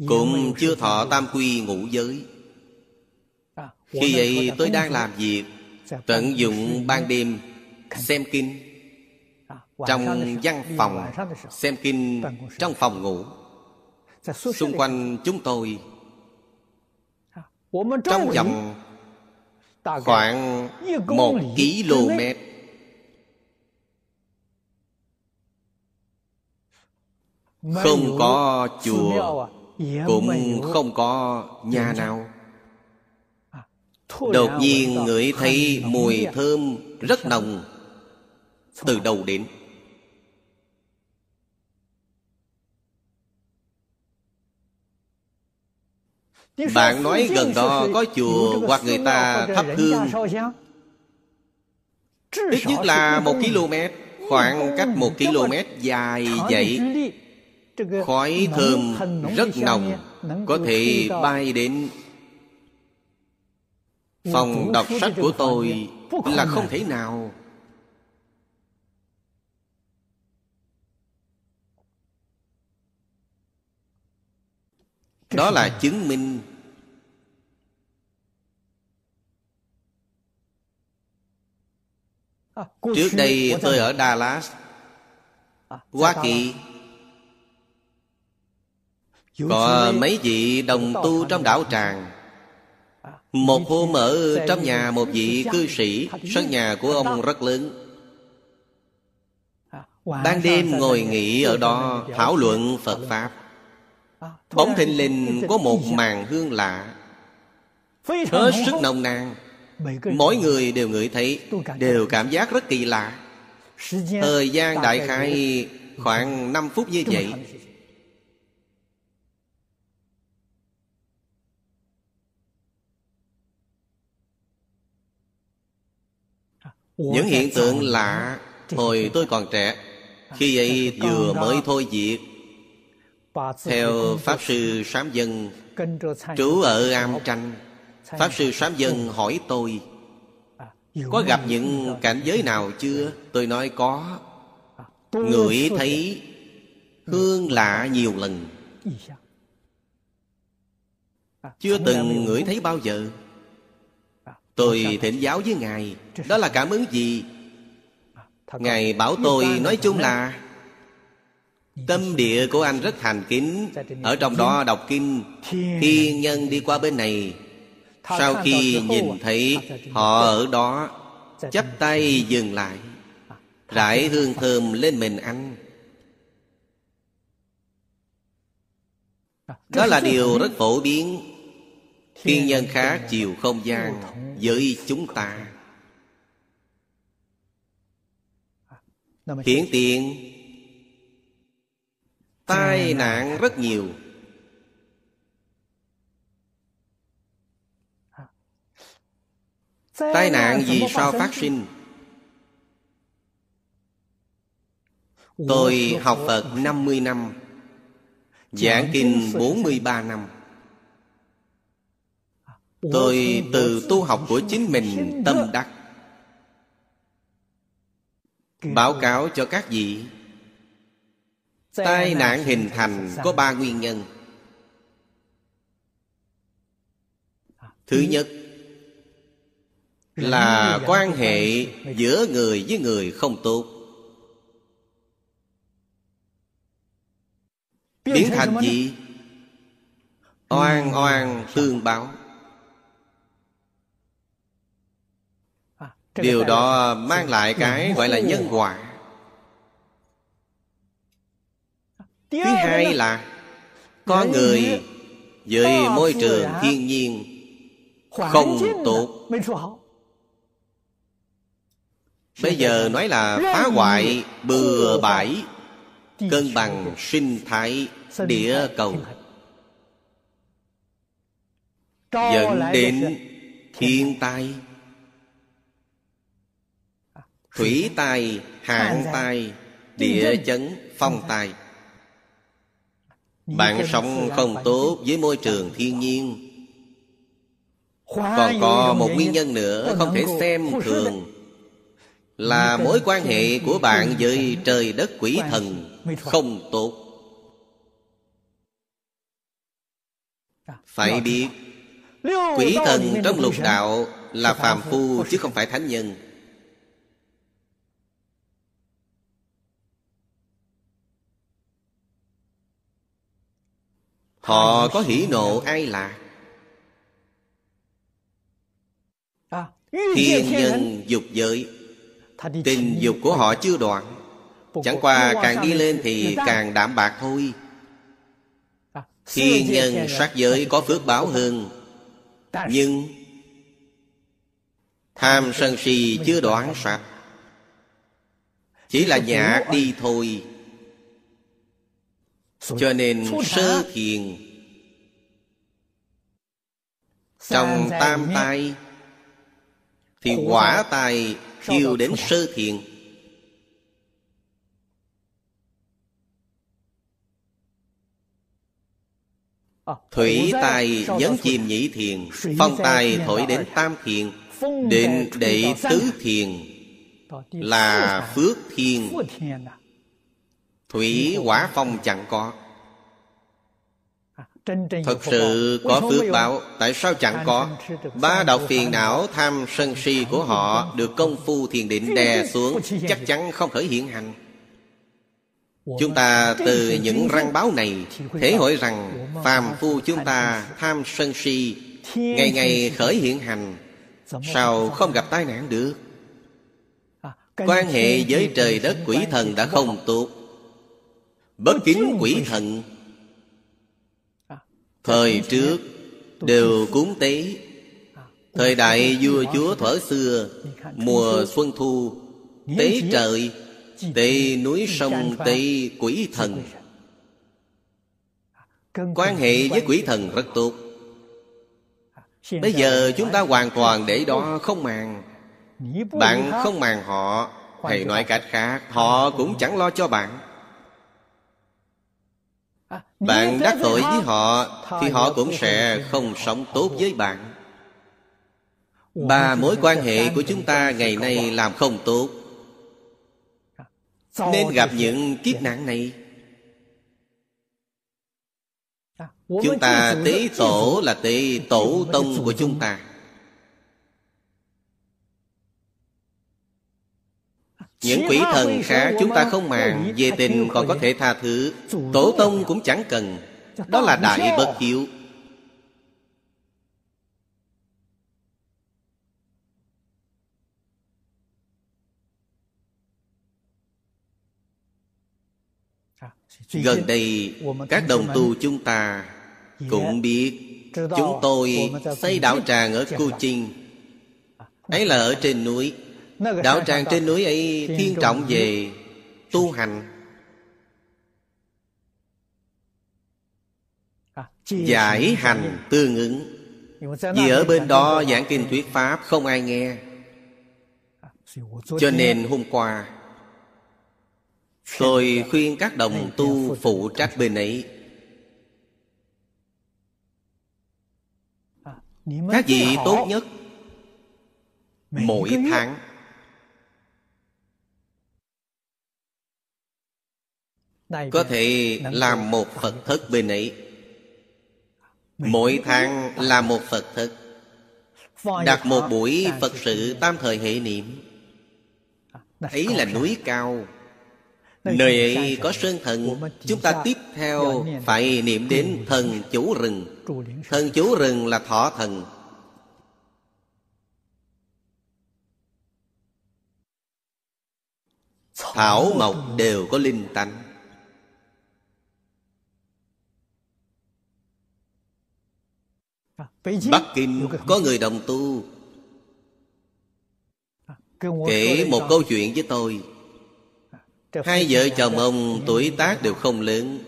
Cũng chưa thọ tam quy ngũ giới. Khi vậy tôi đang làm việc Tận dụng ban đêm Xem kinh. Trong văn phòng Xem kinh trong phòng ngủ. Xung quanh chúng tôi. Trong vòng Khoảng một km. Không có chùa Cũng không có nhà nào Đột nhiên ngửi thấy mùi thơm rất nồng. Từ đầu đến? Bạn nói gần đó có chùa hoặc người ta thắp hương? Ít nhất là một km Khoảng cách một km dài vậy. Khói thơm rất nồng Có thể bay đến Phòng đọc sách của tôi Là không thể nào. Đó là chứng minh Trước đây tôi ở Dallas Hoa Kỳ. có mấy vị đồng tu trong đảo tràng một hôm ở trong nhà một vị cư sĩ, Sân nhà của ông rất lớn. Ban đêm ngồi nghỉ ở đó, thảo luận Phật Pháp. Bóng thình lình có một màn hương lạ. Hết sức nồng nàn. Mỗi người đều ngửi thấy, Đều cảm giác rất kỳ lạ. Thời gian đại khai khoảng 5 phút như vậy. Những hiện tượng lạ Hồi tôi còn trẻ. Khi ấy vừa mới thôi việc Theo Pháp Sư Sám Dân Trú ở Am Tranh Pháp Sư Sám Dân hỏi tôi Có gặp những cảnh giới nào chưa? Tôi nói có. Ngửi thấy Hương lạ nhiều lần. Chưa từng ngửi thấy bao giờ Tôi thỉnh giáo với Ngài. Đó là cảm ứng gì? Ngài bảo tôi nói chung là, Tâm địa của anh rất thành kính Ở trong đó đọc kinh Thiên nhân đi qua bên này, Sau khi nhìn thấy họ ở đó, chắp tay dừng lại, rải hương thơm lên mình anh đó là điều rất phổ biến thiên nhân khác chiều không gian với chúng ta. Hiện tiện, tai nạn rất nhiều. Tai nạn vì sao phát sinh? Tôi học Phật 50 năm, Giảng kinh 43 năm. Tôi từ tu học của chính mình tâm đắc. Báo cáo cho các vị. Tai nạn hình thành có ba nguyên nhân. Thứ nhất Là quan hệ giữa người với người không tốt. Biến thành gì? Oan oan tương báo. Điều đó mang lại cái gọi là nhân quả. Thứ hai là Con người với môi trường thiên nhiên Không tốt. Bây giờ nói là phá hoại bừa bãi Cân bằng sinh thái địa cầu. Dẫn đến thiên tai Thủy tai, hạn tai, địa chấn, phong tai Bạn sống không tốt với môi trường thiên nhiên. Còn có một nguyên nhân nữa không thể xem thường. Là mối quan hệ của bạn với trời đất quỷ thần không tốt. Phải biết Quỷ thần trong lục đạo là phàm phu chứ không phải thánh nhân Họ có hỉ nộ ai lạc? Thiên nhân dục giới. Tình dục của họ chưa đoạn. Chẳng qua càng đi lên thì càng đảm bạc thôi. Thiên nhân sát giới có phước báo hơn. Nhưng Tham sân si chưa đoạn sạch. Chỉ là nhạc đi thôi cho nên sơ thiền Trong tam tai Thì quả tai thiêu đến sơ thiền. Thủy tai nhấn chìm nhị thiền Phong tai thổi đến tam thiền Đến đệ tứ thiền. Là phước thiên Thủy quả phong chẳng có. À, Thật sự có phước báo Tại sao chẳng có? Ba đạo phiền não tham sân si của họ Được công phu thiền định đè xuống Chắc chắn không khởi hiện hành. Chúng ta từ những răng báo này Thể hội rằng Phàm phu chúng ta tham sân si Ngày ngày khởi hiện hành. Sao không gặp tai nạn được? À, Quan hệ với trời đất quỷ thần đã không tốt Bất kính quỷ thần. À, Thời trước đều cúng tế. À, Thời đại vua chúa thuở xưa Mùa xuân thu Tế trời Tế núi sông Tế quỷ thần. à, Quan hệ với quỷ thần rất tốt. Bây giờ chúng ta hoàn toàn để đó không màng. Bạn không màng họ Thầy nói cách khác Họ cũng chẳng lo cho bạn bạn đắc tội với họ Thì họ cũng sẽ không sống tốt với bạn. Ba mối quan hệ của chúng ta ngày nay làm không tốt. Nên gặp những kiếp nạn này. Chúng ta tế tổ là tế tổ tông của chúng ta Những quỷ thần khác chúng ta không màng, Về tình còn có thể tha thứ. Tổ tông cũng chẳng cần. Đó là đại bất hiếu. Gần đây, Các đồng tu chúng ta Cũng biết, Chúng tôi xây đạo tràng ở Cô Chinh Ấy là ở trên núi. Đạo tràng trên núi ấy thiên trọng về tu hành. À, Giải hành tương ứng Vì ở bên đó giảng kinh thuyết Pháp không ai nghe. Cho nên hôm qua Tôi khuyên các đồng tu phụ trách bên ấy. Các vị tốt nhất Mỗi tháng Có thể làm một Phật thất bên ấy. Mỗi tháng làm một Phật thất. Đặt một buổi Phật sự tam thời hệ niệm. Ấy là núi cao. Nơi ấy có sơn thần. Chúng ta tiếp theo phải niệm đến thần chủ rừng. Thần chủ rừng là thọ thần. Thảo mộc đều có linh tánh Bắc Kinh có người đồng tu. Kể một câu chuyện với tôi. Hai vợ chồng ông tuổi tác đều không lớn.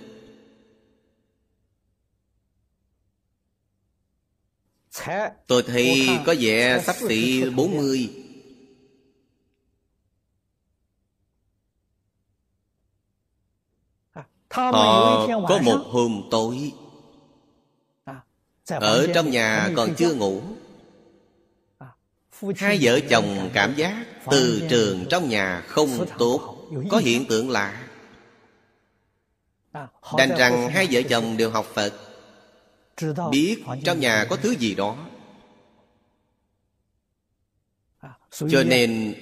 Tôi thấy có vẻ sắp xỉ 40 Họ có một hôm tối Ở trong nhà còn chưa ngủ. Hai vợ chồng cảm giác từ trường trong nhà không tốt Có hiện tượng lạ. Đành rằng hai vợ chồng đều học Phật. Biết trong nhà có thứ gì đó. Cho nên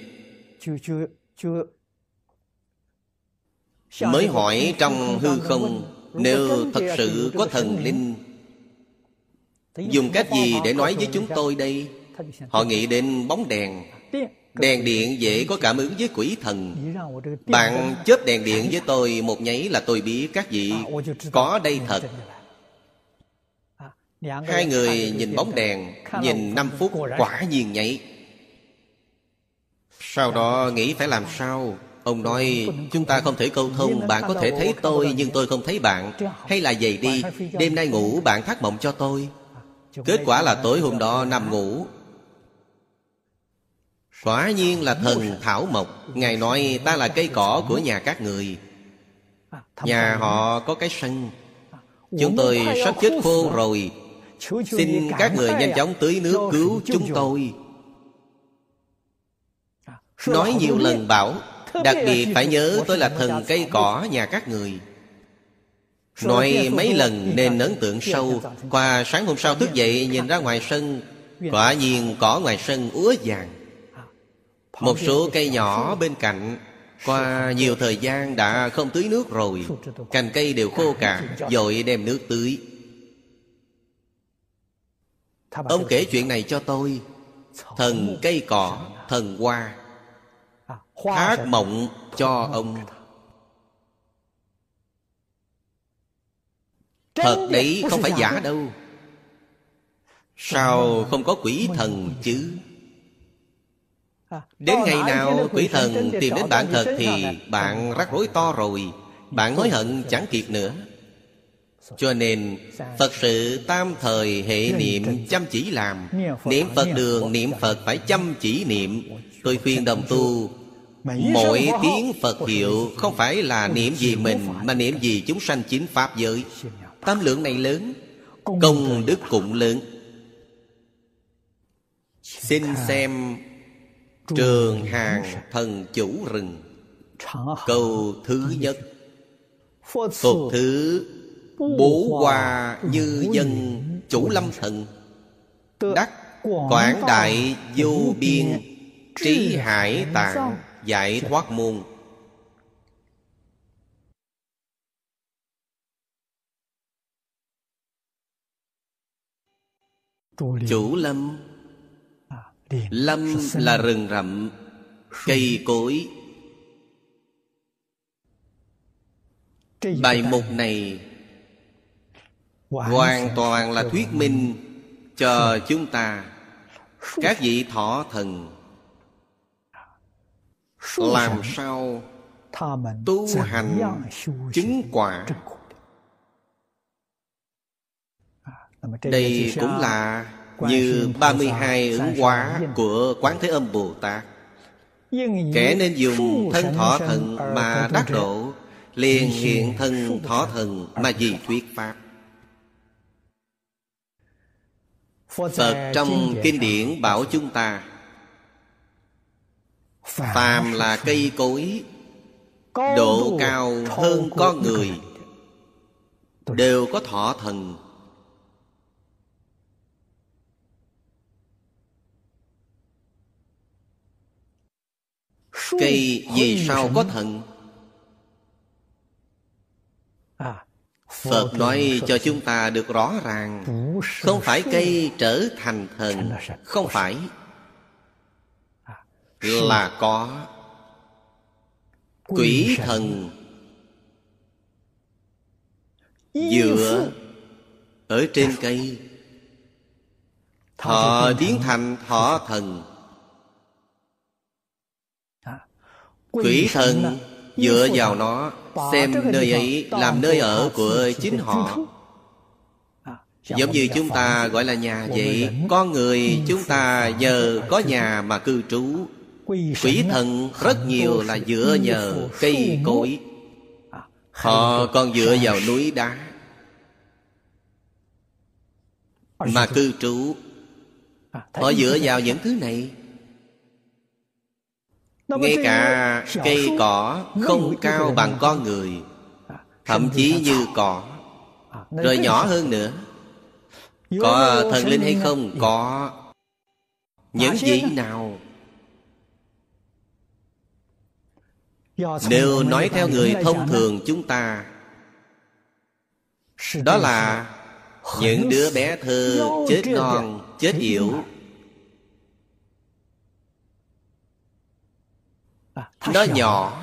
Mới hỏi trong hư không Nếu thật sự có thần linh Dùng cách gì để nói với chúng tôi đây? Họ nghĩ đến bóng đèn. Đèn điện dễ có cảm ứng với quỷ thần. Bạn chớp đèn điện với tôi Một nháy là tôi biết các vị Có đây thật. Hai người nhìn bóng đèn Nhìn 5 phút quả nhiên nháy Sau đó nghĩ phải làm sao? Ông nói chúng ta không thể câu thông Bạn có thể thấy tôi nhưng tôi không thấy bạn. Hay là vậy đi Đêm nay ngủ bạn thắt mộng cho tôi Kết quả là tối hôm đó nằm ngủ. Quả nhiên là thần Thảo Mộc. Ngài nói ta là cây cỏ của nhà các người. Nhà họ có cái sân. Chúng tôi sắp chết khô rồi. Xin các người nhanh chóng tưới nước cứu chúng tôi. Nói nhiều lần bảo Đặc biệt phải nhớ tôi là thần cây cỏ nhà các người Nói mấy lần nên ấn tượng sâu. Qua sáng hôm sau thức dậy nhìn ra ngoài sân Quả nhiên cỏ ngoài sân úa vàng. Một số cây nhỏ bên cạnh. Qua nhiều thời gian đã không tưới nước rồi. Cành cây đều khô cạn Rồi đem nước tưới. Ông kể chuyện này cho tôi. Thần cây cỏ Thần hoa. Hát mộng cho ông Thật đấy không phải giả đâu. Sao không có quỷ thần chứ? Đến ngày nào quỷ thần tìm đến bạn thật Thì bạn rắc rối to rồi. Bạn hối hận chẳng kịp nữa. Cho nên Phật sự tam thời hệ niệm chăm chỉ làm. Niệm Phật đường niệm Phật phải chăm chỉ niệm. Tôi khuyên đồng tu Mỗi tiếng Phật hiệu Không phải là niệm gì mình Mà niệm gì chúng sanh chính Pháp giới Tam lượng này lớn Công đức cũng lớn. Xin xem Trường hàng thần chủ rừng. Câu thứ nhất. Tục thứ Bố hoa như dân chủ lâm thần. Đắc quảng đại vô biên Trí hải tạng giải thoát môn Chủ lâm. Lâm là rừng rậm Cây cối. Bài mục này Hoàn toàn là thuyết minh Cho chúng ta. Các vị thọ thần. Làm sao Tu hành Chứng quả Đây cũng là Như 32 ứng hóa của Quán Thế Âm Bồ Tát. Kẻ nên dùng thân thọ thần mà đắc độ Liền hiện thân thọ thần mà vì thuyết Pháp. Phật trong kinh điển bảo chúng ta Phàm là cây cối Độ cao hơn con người Đều có thọ thần Cây vì sao có thần Phật nói cho chúng ta được rõ ràng Không phải cây trở thành thần Không phải. Là có Quỷ thần Dựa Ở trên cây. Thọ biến thành. thọ thần Quỷ thần dựa vào nó Xem nơi ấy làm nơi ở của chính họ. à, Giống như chúng ta gọi là nhà vậy Con người chúng ta giờ có nhà mà cư trú. Quỷ thần rất nhiều là dựa nhờ cây cối. Họ còn dựa vào núi đá Mà cư trú. À, Họ dựa vào những thứ này ngay cả cây cỏ không cao bằng con người Thậm chí như cỏ Rồi nhỏ hơn nữa. Có thần linh hay không? Có. Những gì nào? Nếu nói theo người thông thường chúng ta Đó là Những đứa bé thơ chết non, chết yểu Nó nhỏ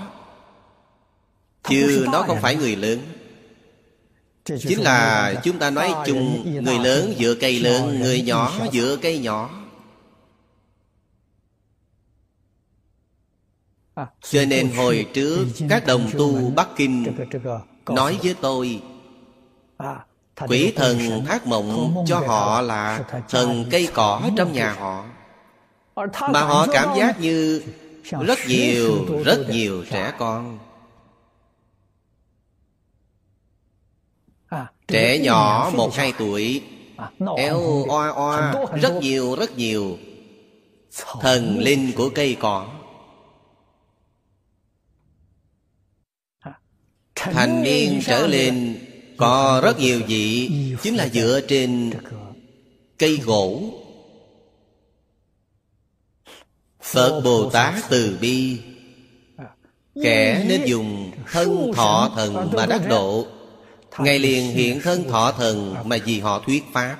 Chứ nó không phải người lớn. Chính là chúng ta nói chung Người lớn dựa cây lớn Người nhỏ dựa cây nhỏ. À, Cho nên hồi trước Các đồng tu Bắc Kinh Nói với tôi à, Quỷ thần thác mộng cho họ là Thần cây cỏ trong nhà họ. Mà họ cảm giác như rất nhiều rất nhiều trẻ con. Trẻ nhỏ một hai tuổi eo oa oa rất nhiều rất nhiều. Thần linh của cây cỏ. À, thành niên trở lên có rất nhiều vị chính là dựa trên cây gỗ Phật Bồ Tát từ bi. Kẻ nên dùng thân thọ thần mà đắc độ. Ngày liền hiện thân thọ thần mà vì họ thuyết Pháp.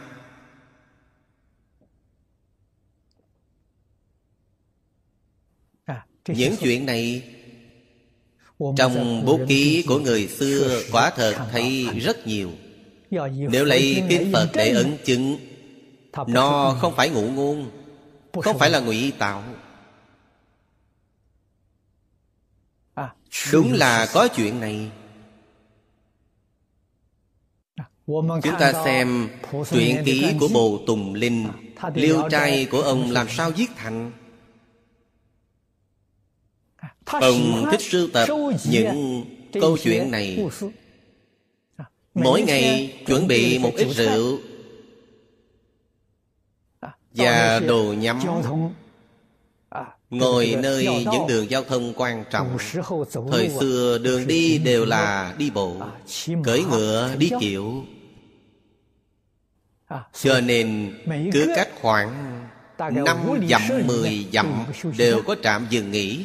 Những chuyện này Trong bố ký của người xưa Quả thật thấy rất nhiều. Nếu lấy kinh Phật để ấn chứng Nó không phải ngụ ngôn Không phải là ngụy tạo Đúng là có chuyện này. Chúng ta xem truyện ký của Bồ Tùng Linh Liêu trai của ông làm sao viết thành? Ông thích sưu tập những câu chuyện này. Mỗi ngày chuẩn bị một ít rượu Và đồ nhắm Ngồi nơi những đường giao thông quan trọng. Thời xưa đường đi đều là đi bộ Cưỡi ngựa đi kiệu Cho nên cứ cách khoảng năm dặm mười dặm Đều có trạm dừng nghỉ.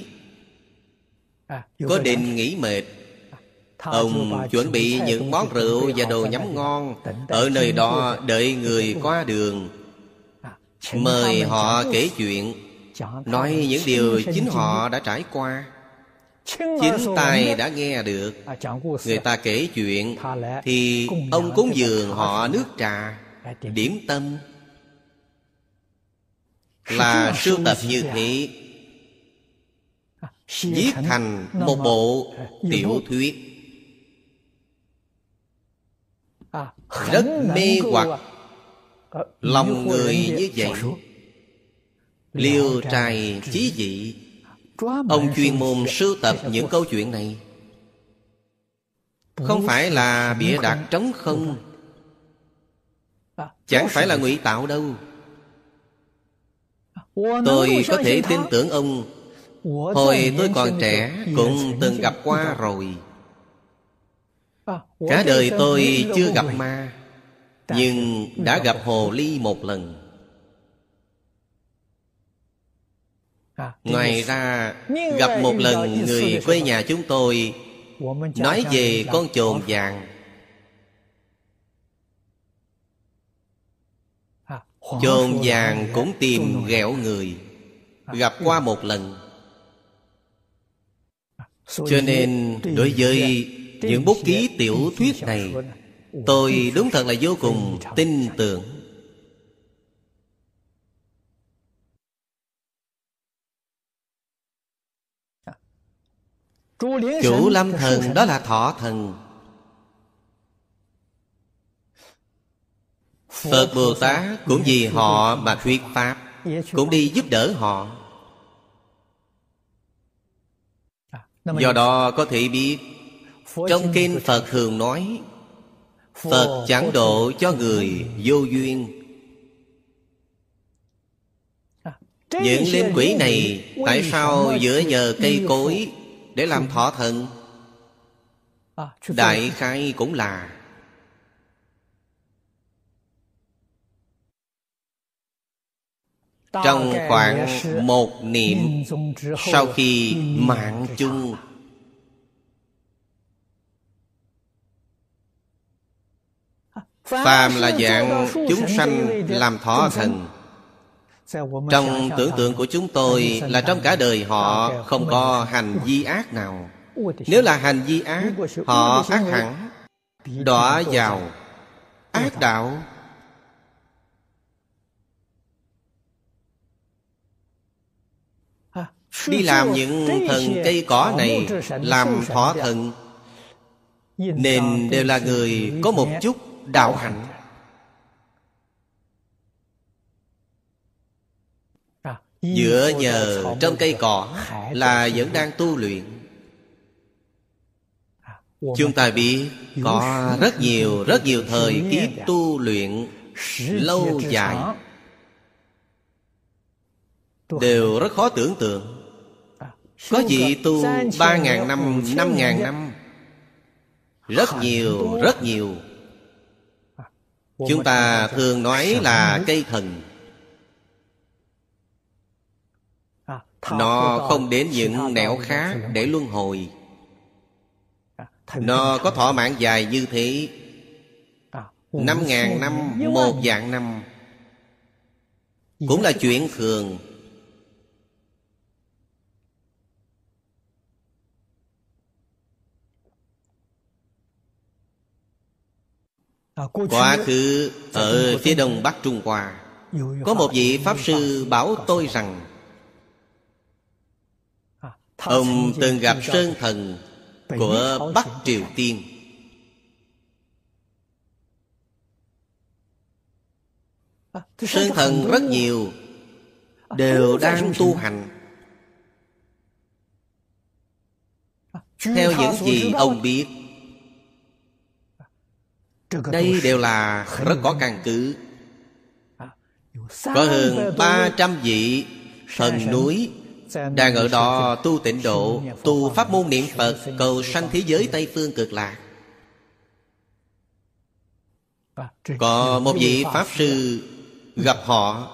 Có định nghỉ mệt. Ông chuẩn bị những món rượu và đồ nhắm ngon. Ở nơi đó đợi người qua đường. Mời họ kể chuyện nói những điều chính họ đã trải qua. Chính tay đã nghe được. Người ta kể chuyện thì ông cúng dường họ nước trà, điểm tâm. Là sưu tập như thế, viết thành một bộ tiểu thuyết. Rất mê hoặc lòng người như vậy liêu trai chí dị. Ông chuyên môn sưu tập những câu chuyện này. Không phải là bịa đặt trống không? Chẳng phải là ngụy tạo đâu. Tôi có thể tin tưởng ông. Hồi tôi còn trẻ cũng từng gặp qua rồi. Cả đời tôi chưa gặp ma nhưng đã gặp hồ ly một lần ngoài ra gặp một lần người quê nhà chúng tôi nói về con chồn vàng. Chồn vàng cũng tìm ghẹo người gặp qua một lần. Cho nên đối với những bút ký tiểu thuyết này tôi đúng thật là vô cùng tin tưởng chủ lâm thần đó là thọ thần. Phật bồ tát cũng vì họ mà thuyết pháp cũng đi giúp đỡ họ. Do đó có thể biết trong kinh phật thường nói phật chẳng độ cho người vô duyên. Những linh quỷ này tại sao giữa nhờ cây cối để làm thọ thần. Đại khai cũng là trong khoảng một niệm sau khi mạng chung. phàm là dạng chúng sanh làm thọ thần trong tưởng tượng của chúng tôi là trong cả đời họ không có hành vi ác nào. Nếu là hành vi ác, họ ác hẳn, đọa vào ác đạo. Đi làm những thần cây cỏ này làm thọ thần, nên đều là người có một chút đạo hạnh. Dựa nhờ trong cây cỏ là vẫn đang tu luyện. Chúng ta biết có rất nhiều rất nhiều thời kiếp tu luyện lâu dài. Đều rất khó tưởng tượng. Có vị tu ba ngàn năm năm ngàn năm. Rất nhiều rất nhiều. Chúng ta thường nói là cây thần nó không đến những nẻo khác để luân hồi. Nó có thọ mạng dài như thế. Năm ngàn năm, một dạng năm. Cũng là chuyện thường. Quá khứ ở phía đông bắc Trung Hoa. Có một vị Pháp Sư bảo tôi rằng Ông từng gặp Sơn Thần của Bắc Triều Tiên. Sơn Thần rất nhiều Đều đang tu hành. Theo những gì ông biết đây đều là rất có căn cứ. Có hơn 300 vị thần núi đang ở đó tu tịnh độ, Tu pháp môn niệm Phật, Cầu sanh thế giới Tây Phương cực lạc. Có một vị Pháp Sư gặp họ.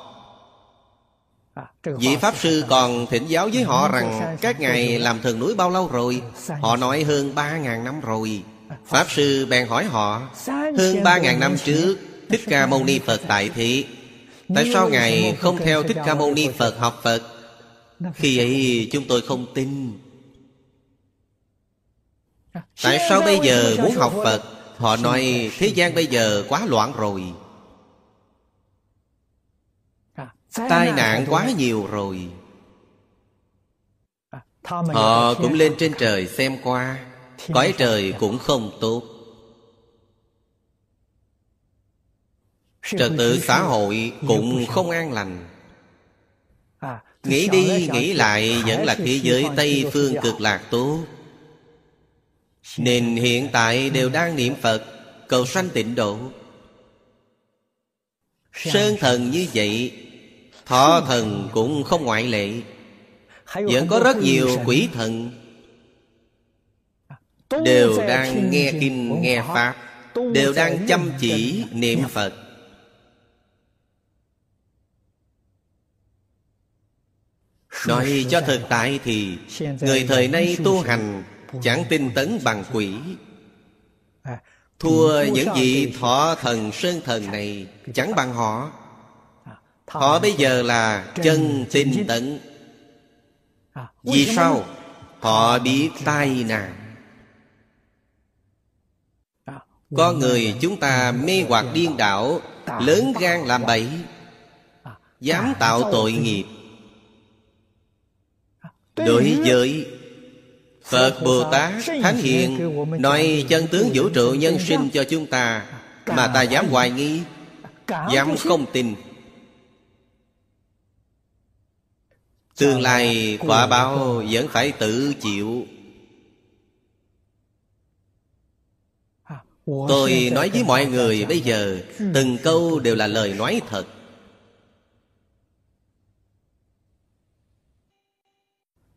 Vị Pháp Sư còn thỉnh giáo với họ rằng, Các ngài làm thần núi bao lâu rồi? Họ nói, hơn ba ngàn năm rồi. Pháp Sư bèn hỏi họ, Hơn ba ngàn năm trước, Thích Ca Mâu Ni Phật tại thị, Tại sao Ngài không theo Thích Ca Mâu Ni Phật học Phật? Khi ấy chúng tôi không tin. Tại sao bây giờ muốn học Phật? Họ nói thế gian bây giờ quá loạn rồi. Tai nạn quá nhiều rồi. Họ cũng lên trên trời xem qua. Cõi trời cũng không tốt. Trật tự xã hội cũng không an lành. Nghĩ đi nghĩ lại vẫn là thế giới Tây phương cực lạc tốt Nên hiện tại đều đang niệm Phật Cầu sanh tịnh độ. Sơn thần như vậy Thọ thần cũng không ngoại lệ. Vẫn có rất nhiều quỷ thần Đều đang nghe kinh nghe Pháp Đều đang chăm chỉ niệm Phật Nói cho thực tại thì Người thời nay tu hành Chẳng tinh tấn bằng quỷ. Thua những vị thọ thần sơn thần này Chẳng bằng họ. Họ bây giờ là chân tinh tấn. Vì sao? Họ biết tai nạn. Có người chúng ta mê hoặc điên đảo, Lớn gan làm bậy, Dám tạo tội nghiệp. Đối với Phật Bồ Tát Thánh Hiền Nói chân tướng vũ trụ nhân sinh cho chúng ta Mà ta dám hoài nghi Dám không tin. Tương lai quả báo vẫn phải tự chịu. Tôi nói với mọi người bây giờ Từng câu đều là lời nói thật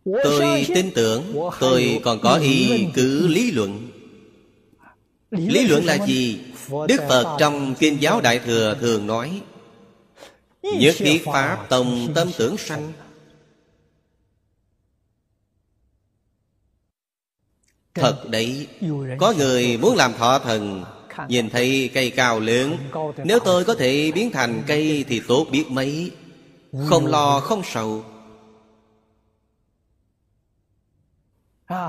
Tôi tin tưởng Tôi còn có ý cứ lý luận. Lý luận là gì? Đức Phật trong Kinh giáo Đại Thừa thường nói Nhất thiết Pháp Tông tâm tưởng sanh. Thật đấy Có người muốn làm thọ thần Nhìn thấy cây cao lớn Nếu tôi có thể biến thành cây Thì tốt biết mấy. Không lo không sầu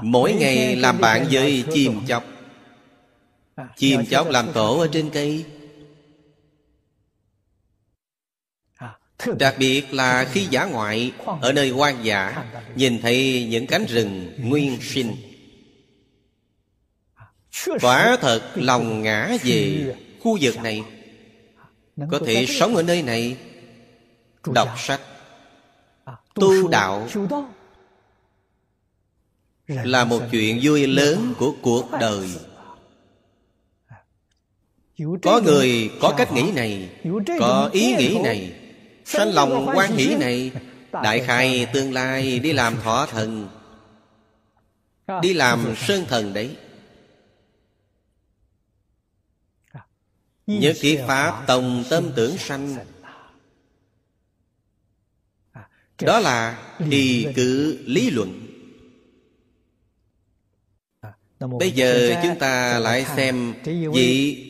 Mỗi ngày làm bạn với chim chóc. Chim chóc làm tổ ở trên cây. Đặc biệt là khi giả ngoại Ở nơi hoang dã Nhìn thấy những cánh rừng nguyên sinh. Quả thật lòng ngã về khu vực này. Có thể sống ở nơi này Đọc sách Tu đạo Là một chuyện vui lớn của cuộc đời. Có người có cách nghĩ này Có ý nghĩ này Sanh lòng quan hỷ này Đại khai tương lai đi làm thọ thần. Đi làm sơn thần đấy. Nhất thiết Pháp tông tâm tưởng sanh Đó là thì cứ lý luận Bây giờ chúng ta lại xem vị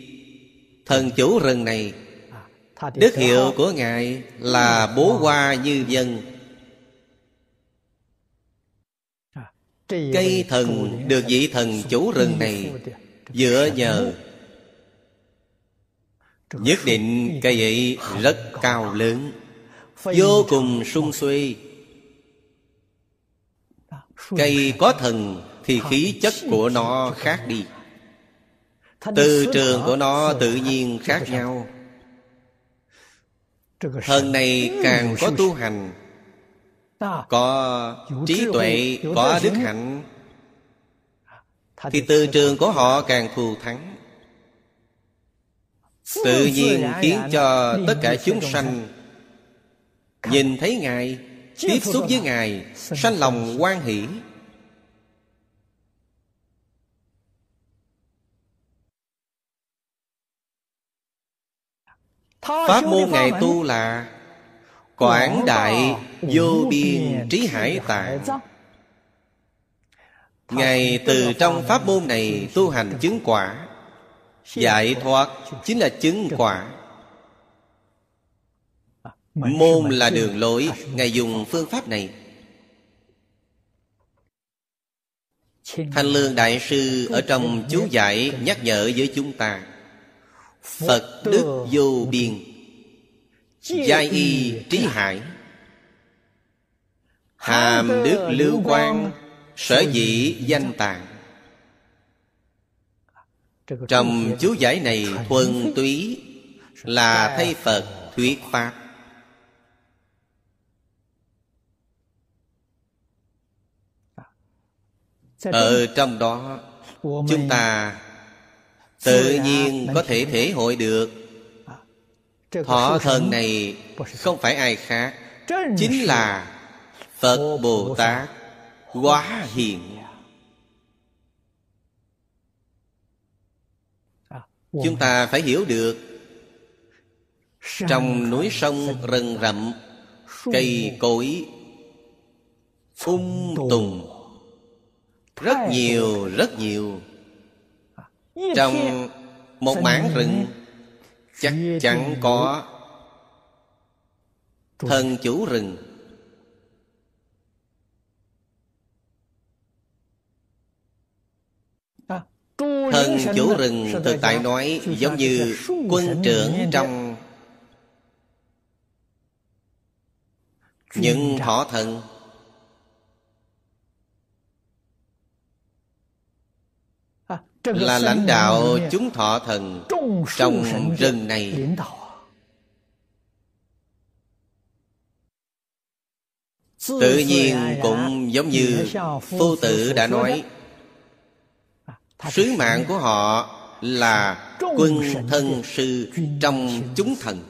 thần chủ rừng này. Đức hiệu của Ngài là bố hoa như dân. Cây thần được vị thần chủ rừng này Dựa nhờ Nhất định cây ấy rất cao lớn Vô cùng sung suy. Cây có thần Thì khí chất của nó khác đi. Từ trường của nó tự nhiên khác nhau. Thần này càng có tu hành Có trí tuệ Có đức hạnh Thì từ trường của họ càng thù thắng. Tự nhiên khiến cho tất cả chúng sanh Nhìn thấy Ngài Tiếp xúc với Ngài Sanh lòng quan hỷ Pháp môn Ngài tu là Quảng đại vô biên trí hải tạng. Ngài từ trong pháp môn này tu hành chứng quả. Giải thoát chính là chứng quả. Môn là đường lối Ngài dùng phương pháp này. Thanh Lương Đại Sư ở trong chú giải nhắc nhở với chúng ta Phật đức vô biên. Giai y trí hải. Hàm đức lưu quan Sở dĩ danh tạng trong chú giải này thuần túy là thay phật thuyết pháp. Ở trong đó, chúng ta tự nhiên có thể thể hội được. Thọ thần này không phải ai khác chính là phật bồ tát. Quá hiện chúng ta phải hiểu được trong núi sông rừng rậm cây cối ung tùng. Rất nhiều rất nhiều trong một mảng rừng chắc chắn có thần chủ rừng. Thần chủ rừng thực tại nói giống như quân trưởng trong những thọ thần là lãnh đạo chúng thọ thần trong rừng này. tự nhiên cũng giống như phu tử đã nói sứ mạng của họ là quân thân sư trong chúng thần.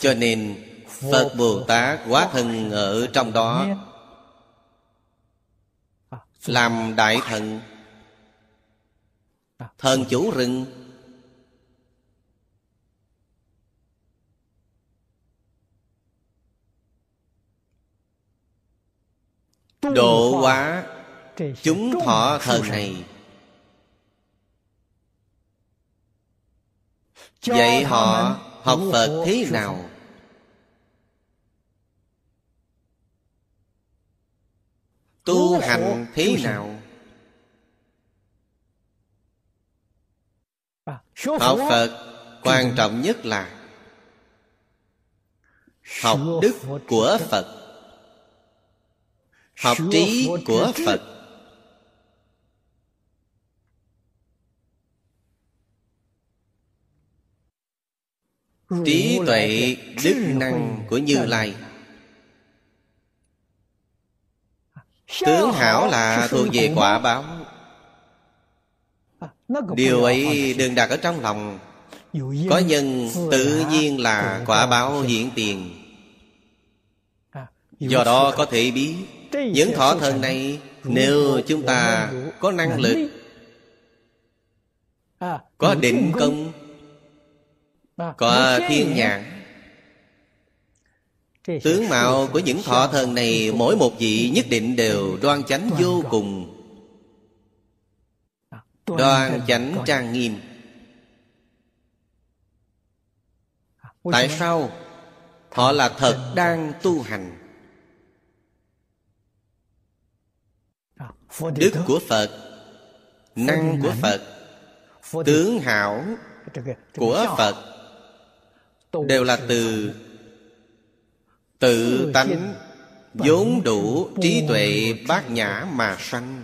cho nên phật bồ tát quá thân ở trong đó. Làm đại thần. Thần chủ rừng. Độ hóa chúng thọ thần này. Dạy họ học phật thế nào? Tu hành thế nào? Học phật quan trọng nhất là học đức của phật. Học trí của phật. Trí tuệ đức năng của như lai tướng hảo là thuộc về quả báo. Điều ấy đừng đặt ở trong lòng. Có nhân tự nhiên là quả báo hiện tiền. Do đó có thể biết những thọ thần này nếu chúng ta có năng lực có định công có thiên nhãn tướng mạo của những thọ thần này mỗi một vị nhất định đều đoan chánh vô cùng. Đoan chánh trang nghiêm. Tại sao họ là thật đang tu hành? Đức của phật năng của phật tướng hảo của phật đều là từ tự tánh vốn đủ trí tuệ bát nhã mà sanh.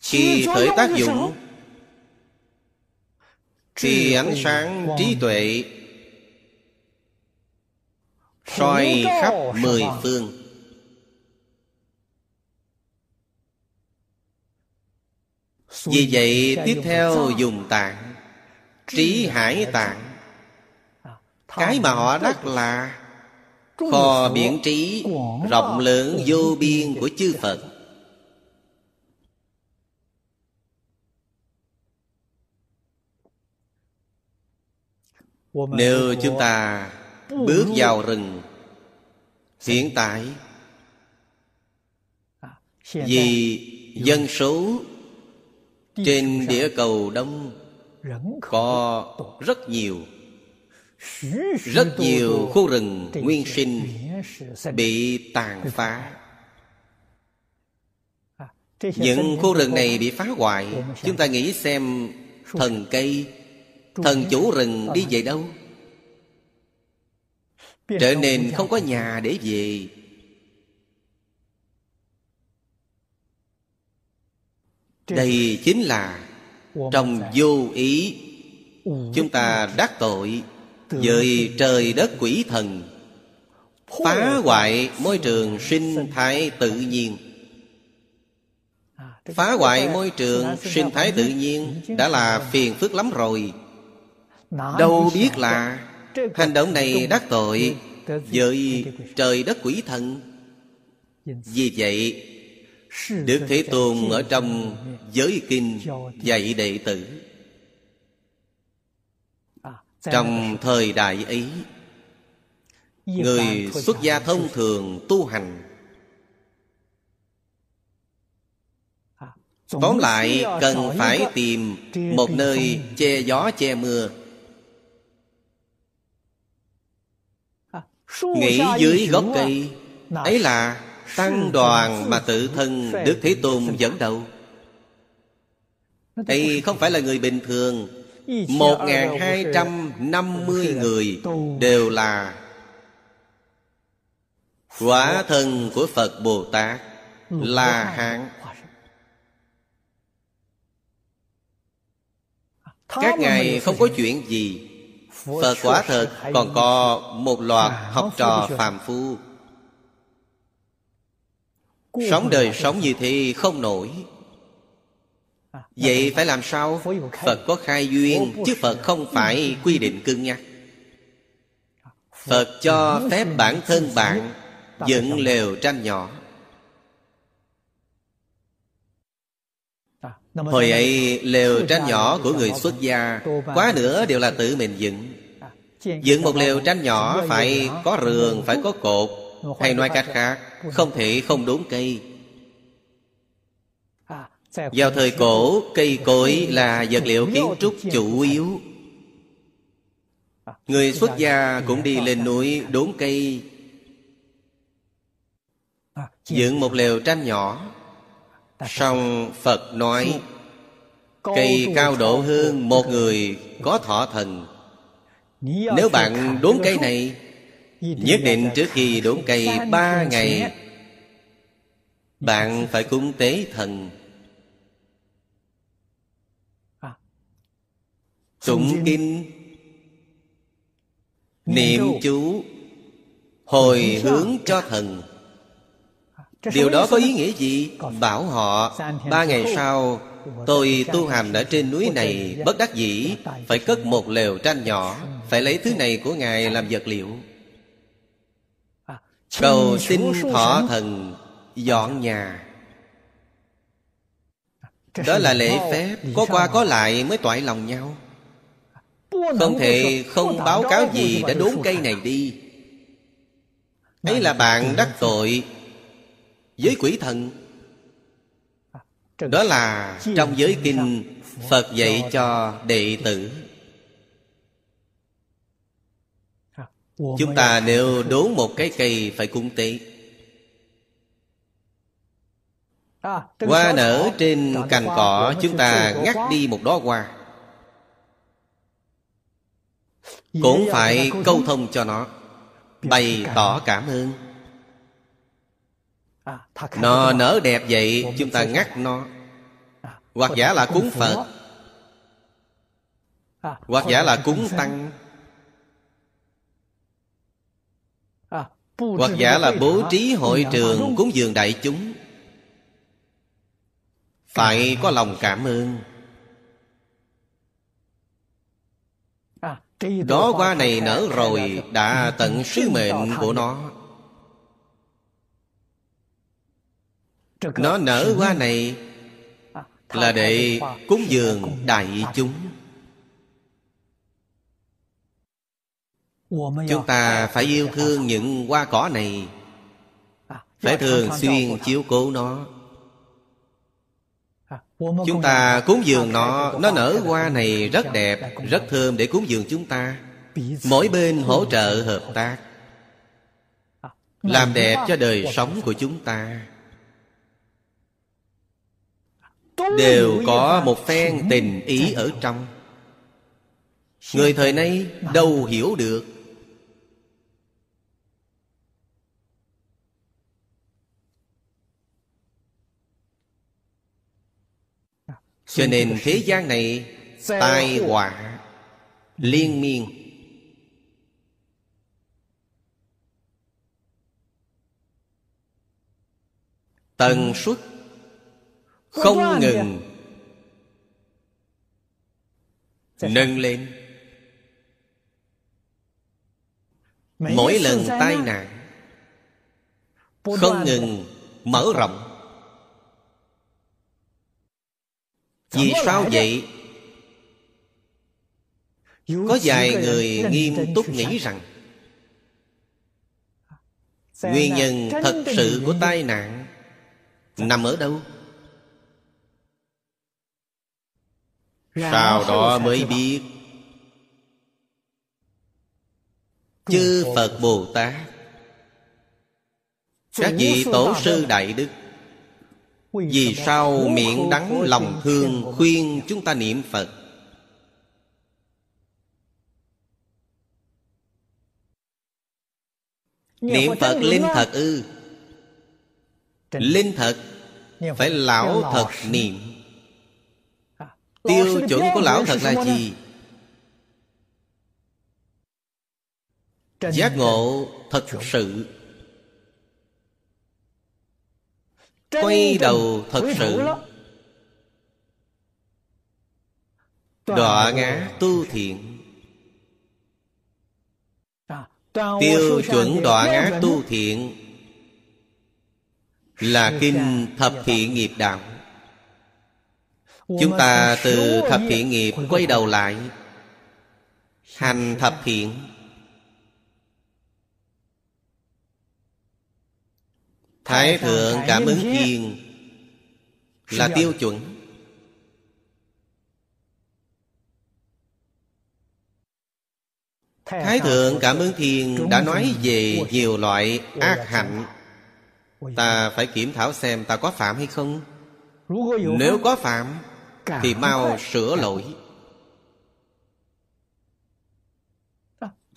khi khởi tác dụng. Thì ánh sáng trí tuệ. Soi khắp mười phương vì vậy tiếp theo dùng tạng trí hải tạng. cái mà họ đắc là kho biển trí rộng lớn vô biên của chư phật. Nếu chúng ta bước vào rừng hiện tại vì dân số trên địa cầu đông có rất nhiều. Rất nhiều khu rừng nguyên sinh bị tàn phá. những khu rừng này bị phá hoại. Chúng ta nghĩ xem thần cây thần chủ rừng đi về đâu? Trở nên không có nhà để về đây chính là trong vô ý. Chúng ta đắc tội với trời đất quỷ thần phá hoại môi trường sinh thái tự nhiên. Phá hoại môi trường sinh thái tự nhiên đã là phiền phức lắm rồi. Đâu biết là hành động này đắc tội với trời đất quỷ thần. Vì vậy đức thế tôn ở trong giới kinh dạy đệ tử. Trong thời đại ấy người xuất gia thông thường tu hành. Tóm lại cần phải tìm một nơi che gió che mưa. Nghỉ dưới gốc cây ấy là tăng đoàn mà tự thân đức thế tôn dẫn đầu. Đây không phải là người bình thường. Một hai trăm năm mươi người đều là Quả thân của Phật Bồ Tát Là hạng. Các ngài không có chuyện gì. Phật quả thật còn có một loạt học trò phàm phu Sống đời sống như thế không nổi. Vậy phải làm sao? Phật có khai duyên Chứ Phật không phải quy định cưng nhắc. Phật cho phép bản thân bạn Dựng lều tranh nhỏ. Hồi ấy lều tranh nhỏ của người xuất gia Quá nữa đều là tự mình dựng. Dựng một lều tranh nhỏ phải có rường, phải có cột Hay nói cách khác không thể không đốn cây. Vào thời cổ, Cây cối là vật liệu kiến trúc chủ yếu. Người xuất gia cũng đi lên núi đốn cây. Dựng một lều tranh nhỏ. Xong Phật nói, Cây cao độ hơn một người có thọ thần. Nếu bạn đốn cây này Nhất định trước khi đốn cây ba ngày Bạn phải cúng tế thần. Tụng kinh. Niệm chú. Hồi hướng cho thần. Điều đó có ý nghĩa gì? Bảo họ Ba ngày sau Tôi tu hành ở trên núi này Bất đắc dĩ Phải cất một lều tranh nhỏ Phải lấy thứ này của Ngài làm vật liệu Cầu xin thọ thần Dọn nhà. Đó là lễ phép. Có qua có lại mới toại lòng nhau. Không thể không báo cáo gì Đã đốn cây này đi. Ấy là bạn đắc tội với quỷ thần. Đó là trong giới kinh phật dạy cho đệ tử chúng ta nếu đốn một cái cây phải cung tế. Hoa nở trên cành cỏ chúng ta ngắt đi một đóa hoa. Cũng phải câu thông cho nó. Bày tỏ cảm ơn. Nó nở đẹp vậy chúng ta ngắt nó. Hoặc giả là cúng phật. hoặc giả là cúng tăng hoặc giả là bố trí hội trường cúng dường đại chúng. Phải có lòng cảm ơn. đó hoa này nở rồi đã tận sứ mệnh của nó. nó. Nở hoa này là để cúng dường đại chúng chúng ta phải yêu thương những hoa cỏ này. Phải thường xuyên chiếu cố nó. Chúng ta cúng dường nó nó nở hoa này rất đẹp rất thơm để cúng dường chúng ta. Mỗi bên hỗ trợ hợp tác làm đẹp cho đời sống của chúng ta. Đều có một phen tình ý ở trong. Người thời nay đâu hiểu được cho nên thế gian này tai họa liên miên. Tần suất không ngừng nâng lên. Mỗi lần tai nạn không ngừng mở rộng vì sao vậy? Có vài người nghiêm túc nghĩ rằng nguyên nhân thật sự của tai nạn nằm ở đâu? Sau đó mới biết. Chư phật bồ tát các vị tổ sư đại đức vì sao miệng đắng lòng thương khuyên chúng ta niệm phật? Niệm phật linh thật ư? linh thật phải lão thật niệm. tiêu chuẩn của lão thật là gì? giác ngộ thật sự quay đầu thật sự. đọa ngã tu thiện. Tiêu chuẩn đọa ngã tu thiện là kinh thập thiện nghiệp đạo. Chúng ta từ thập thiện nghiệp quay đầu lại hành thập thiện Thái thượng cảm ứng thiên. Là tiêu chuẩn. Thái thượng cảm ứng thiên đã nói về nhiều loại ác hạnh. Ta phải kiểm thảo xem ta có phạm hay không. Nếu có phạm Thì mau sửa lỗi.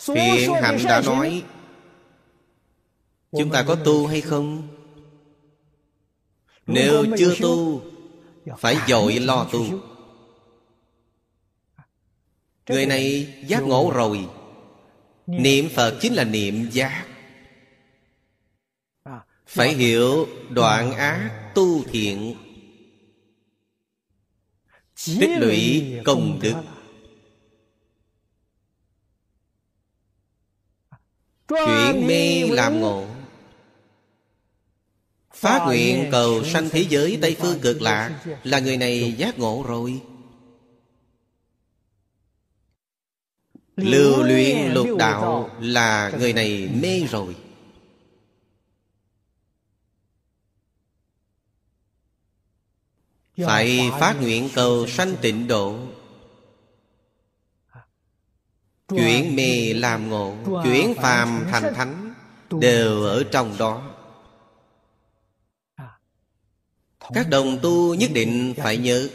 Thiện hạnh đã nói Chúng ta có tu hay không nếu chưa tu Phải dội lo tu. Người này giác ngộ rồi. Niệm Phật chính là niệm giác. Phải hiểu đoạn ác tu thiện. Tích lũy công đức. Chuyển mê làm ngộ Phát nguyện cầu sanh thế giới Tây Phương cực lạc Là người này giác ngộ rồi. Lưu luyện lục đạo Là người này mê rồi. Phải phát nguyện cầu sanh tịnh độ. Chuyển mê làm ngộ Chuyển phàm thành thánh Đều ở trong đó Các đồng tu nhất định phải nhớ,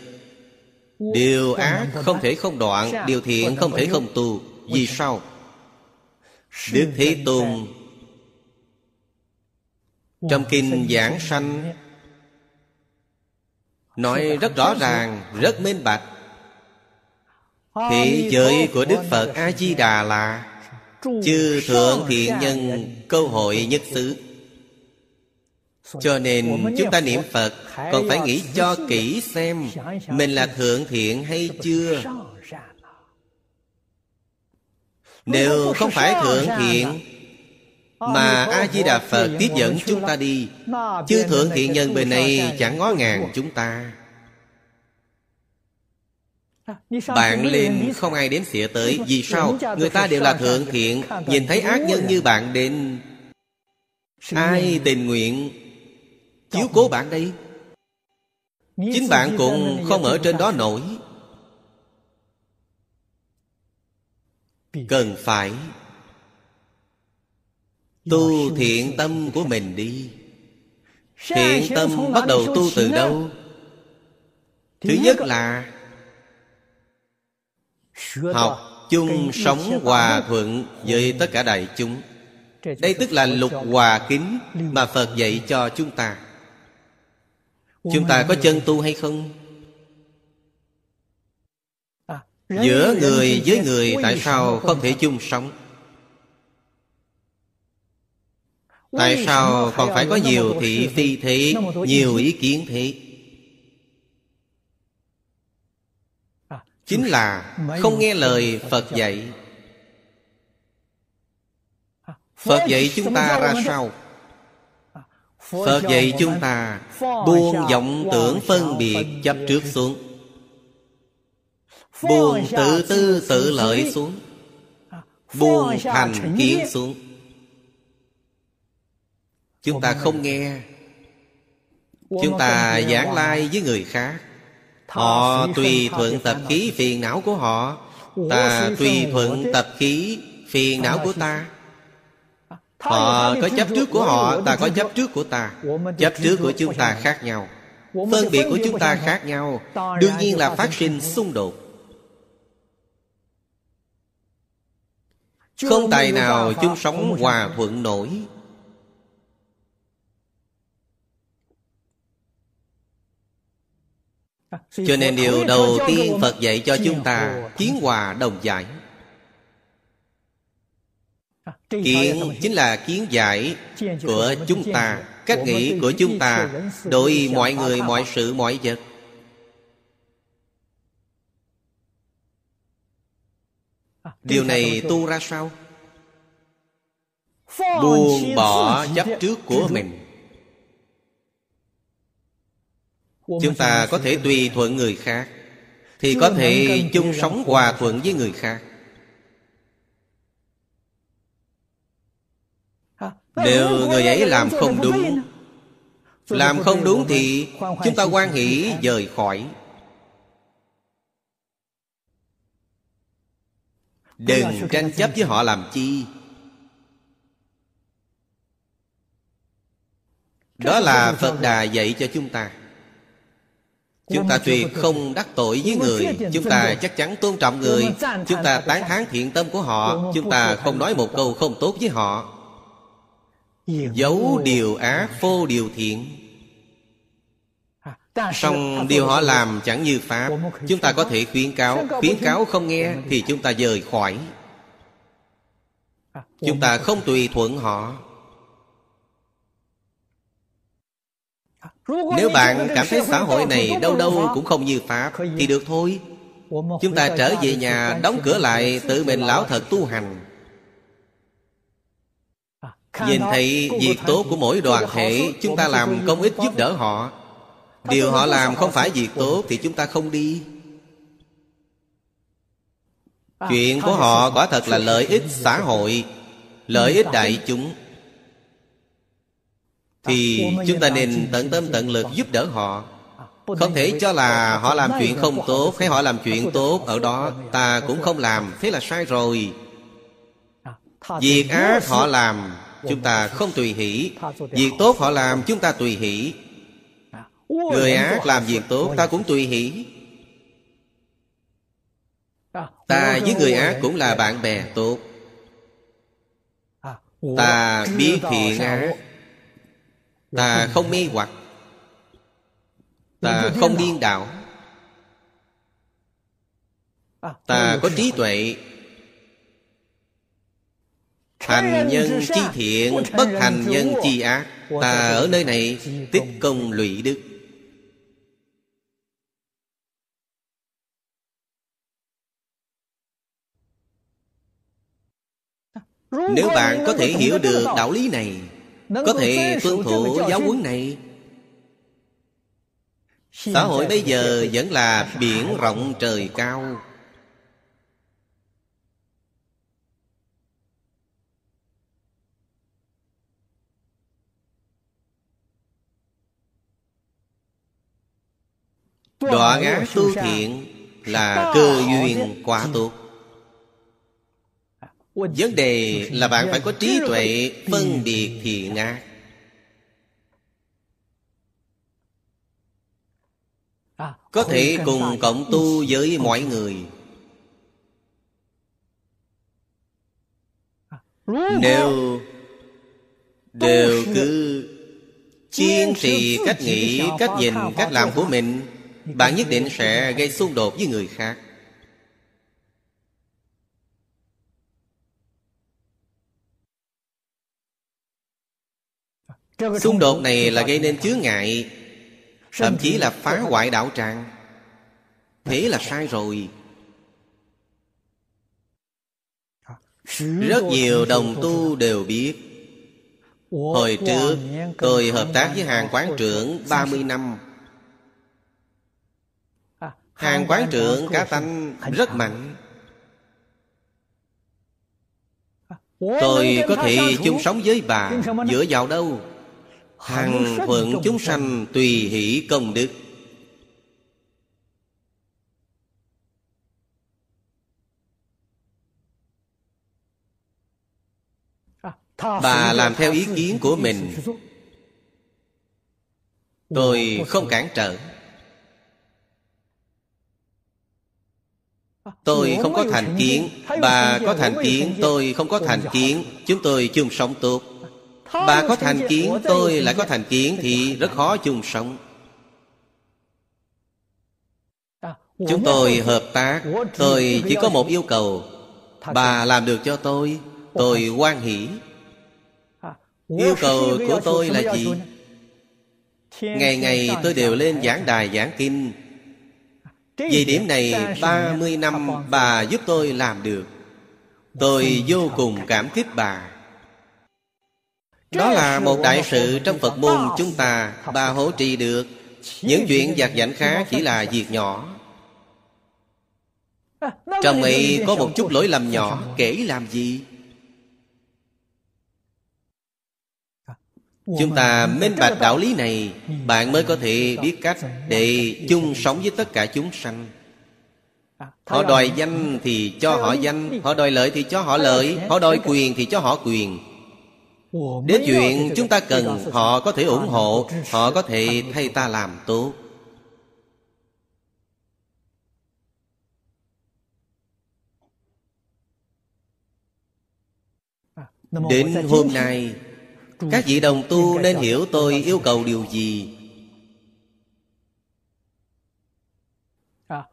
Điều ác không thể không đoạn, Điều thiện không thể không tu. Vì sao? Đức Thế Tôn Trong kinh giảng sanh Nói rất rõ ràng, Rất minh bạch. Thị giới của Đức Phật A-di-đà là, Chư thượng thiện nhân, câu hội nhất xứ cho nên chúng ta niệm Phật Còn phải nghĩ cho kỹ xem Mình là thượng thiện hay chưa. Nếu không phải thượng thiện Mà A-di-đà Phật tiếp dẫn chúng ta đi Chứ thượng thiện nhân bên này chẳng ngó ngàng chúng ta. Bạn lên không ai đến xỉa tới Vì sao? Người ta đều là thượng thiện Nhìn thấy ác nhân như bạn đến. Ai tình nguyện chiếu cố bạn đây. Chính bạn cũng không ở trên đó nổi. Cần phải tu thiện tâm của mình đi. Thiện tâm bắt đầu tu từ đâu? thứ nhất là học chung sống hòa thuận với tất cả đại chúng. Đây tức là lục hòa kính mà phật dạy cho chúng ta Chúng ta có chân tu hay không? Giữa người với người tại sao không thể chung sống? Tại sao còn phải có nhiều thị phi thị Nhiều ý kiến thị Chính là không nghe lời Phật dạy. Phật dạy chúng ta ra sao? Phật dạy chúng ta Buông vọng tưởng phân biệt chấp trước xuống. Buông tự tư tự lợi xuống. Buông thành kiến xuống. Chúng ta không nghe. Chúng ta giảng lai với người khác. Họ tùy thuận tập khí phiền não của họ. Ta tùy thuận tập khí phiền não của ta. Họ có chấp trước của họ Ta có chấp trước của ta. Chấp trước của chúng ta khác nhau. Phân biệt của chúng ta khác nhau. Đương nhiên là phát sinh xung đột. Không tài nào chung sống hòa thuận nổi. Cho nên điều đầu tiên Phật dạy cho chúng ta Kiến hòa đồng giải Kiến chính là kiến giải của chúng ta Cách nghĩ của chúng ta Đối mọi người, mọi sự, mọi vật. Điều này tu ra sao? Buông bỏ chấp trước của mình. Chúng ta có thể tùy thuận người khác Thì có thể chung sống hòa thuận với người khác Nếu người ấy làm không đúng. Làm không đúng thì Chúng ta quan hỷ rời khỏi. Đừng tranh chấp với họ làm chi? Đó là Phật Đà dạy cho chúng ta. Chúng ta tuyệt không đắc tội với người Chúng ta chắc chắn tôn trọng người Chúng ta tán thán thiện tâm của họ Chúng ta không nói một câu không tốt với họ Giấu điều ác phô điều thiện. Xong điều họ làm chẳng như Pháp. Chúng ta có thể khuyến cáo Khuyến cáo không nghe Thì chúng ta rời khỏi. Chúng ta không tùy thuận họ. Nếu bạn cảm thấy xã hội này đâu đâu cũng không như Pháp Thì được thôi. Chúng ta trở về nhà đóng cửa lại Tự mình lão thật tu hành Nhìn thấy việc tốt của mỗi đoàn thể Chúng ta làm công ích giúp đỡ họ. Điều họ làm không phải việc tốt Thì chúng ta không đi. Chuyện của họ quả thật là lợi ích xã hội Lợi ích đại chúng. Thì chúng ta nên tận tâm tận lực giúp đỡ họ. Không thể cho là họ làm chuyện không tốt Hay họ làm chuyện tốt Ở đó ta cũng không làm Thế là sai rồi. Việc ác họ làm Chúng ta không tùy hỷ. Việc tốt họ làm chúng ta tùy hỷ. Người ác làm việc tốt ta cũng tùy hỷ. Ta với người ác cũng là bạn bè tốt. Ta biết thiện ác. Ta không mê hoặc. Ta không điên đảo. Ta có trí tuệ Thành nhân chi thiện Bất thành nhân chi ác. Ta ở nơi này tích công lụy đức. Nếu bạn có thể hiểu được đạo lý này Có thể tuân thủ giáo huấn này. Xã hội bây giờ vẫn là biển rộng trời cao Đoạn ác tu thiện là cơ duyên quả tốt Vấn đề là bạn phải có trí tuệ phân biệt thiện ác Có thể cùng cộng tu với mọi người. Nếu Đều cứ Kiên trì cách nghĩ, cách nhìn, cách làm của mình bạn nhất định sẽ gây xung đột với người khác. Xung đột này là gây nên chướng ngại, thậm chí là phá hoại đạo tràng. Thế là sai rồi. Rất nhiều đồng tu đều biết, Hồi trước tôi hợp tác với hàng quán trưởng 30 năm Hàng quán trưởng cá tanh rất mạnh. Tôi có thể chung sống với bà Dựa vào đâu? Hằng thuận chúng sanh tùy hỷ công đức. Bà làm theo ý kiến của mình. Tôi không cản trở Tôi không có thành kiến. Bà có thành kiến Tôi không có thành kiến. Chúng tôi chung sống tốt. Bà có thành kiến Tôi lại có thành kiến Thì rất khó chung sống. Chúng tôi hợp tác. Tôi chỉ có một yêu cầu. Bà làm được cho tôi. Tôi quan hỷ. Yêu cầu của tôi là gì? Ngày ngày tôi đều lên giảng đài giảng kinh Vì điểm này 30 năm bà giúp tôi làm được. Tôi vô cùng cảm kích bà. Đó là một đại sự trong Phật môn chúng ta. Bà hỗ trì được Những chuyện giặt giảnh khác chỉ là việc nhỏ. Trong ấy có một chút lỗi lầm nhỏ Kể làm gì Chúng ta minh bạch đạo lý này Bạn mới có thể biết cách Để chung sống với tất cả chúng sanh. Họ đòi danh thì cho họ danh Họ đòi lợi thì cho họ lợi Họ đòi quyền thì cho họ quyền. Đến chuyện chúng ta cần Họ có thể ủng hộ Họ có thể thay ta làm tốt. Đến hôm nay các vị đồng tu nên hiểu tôi yêu cầu điều gì?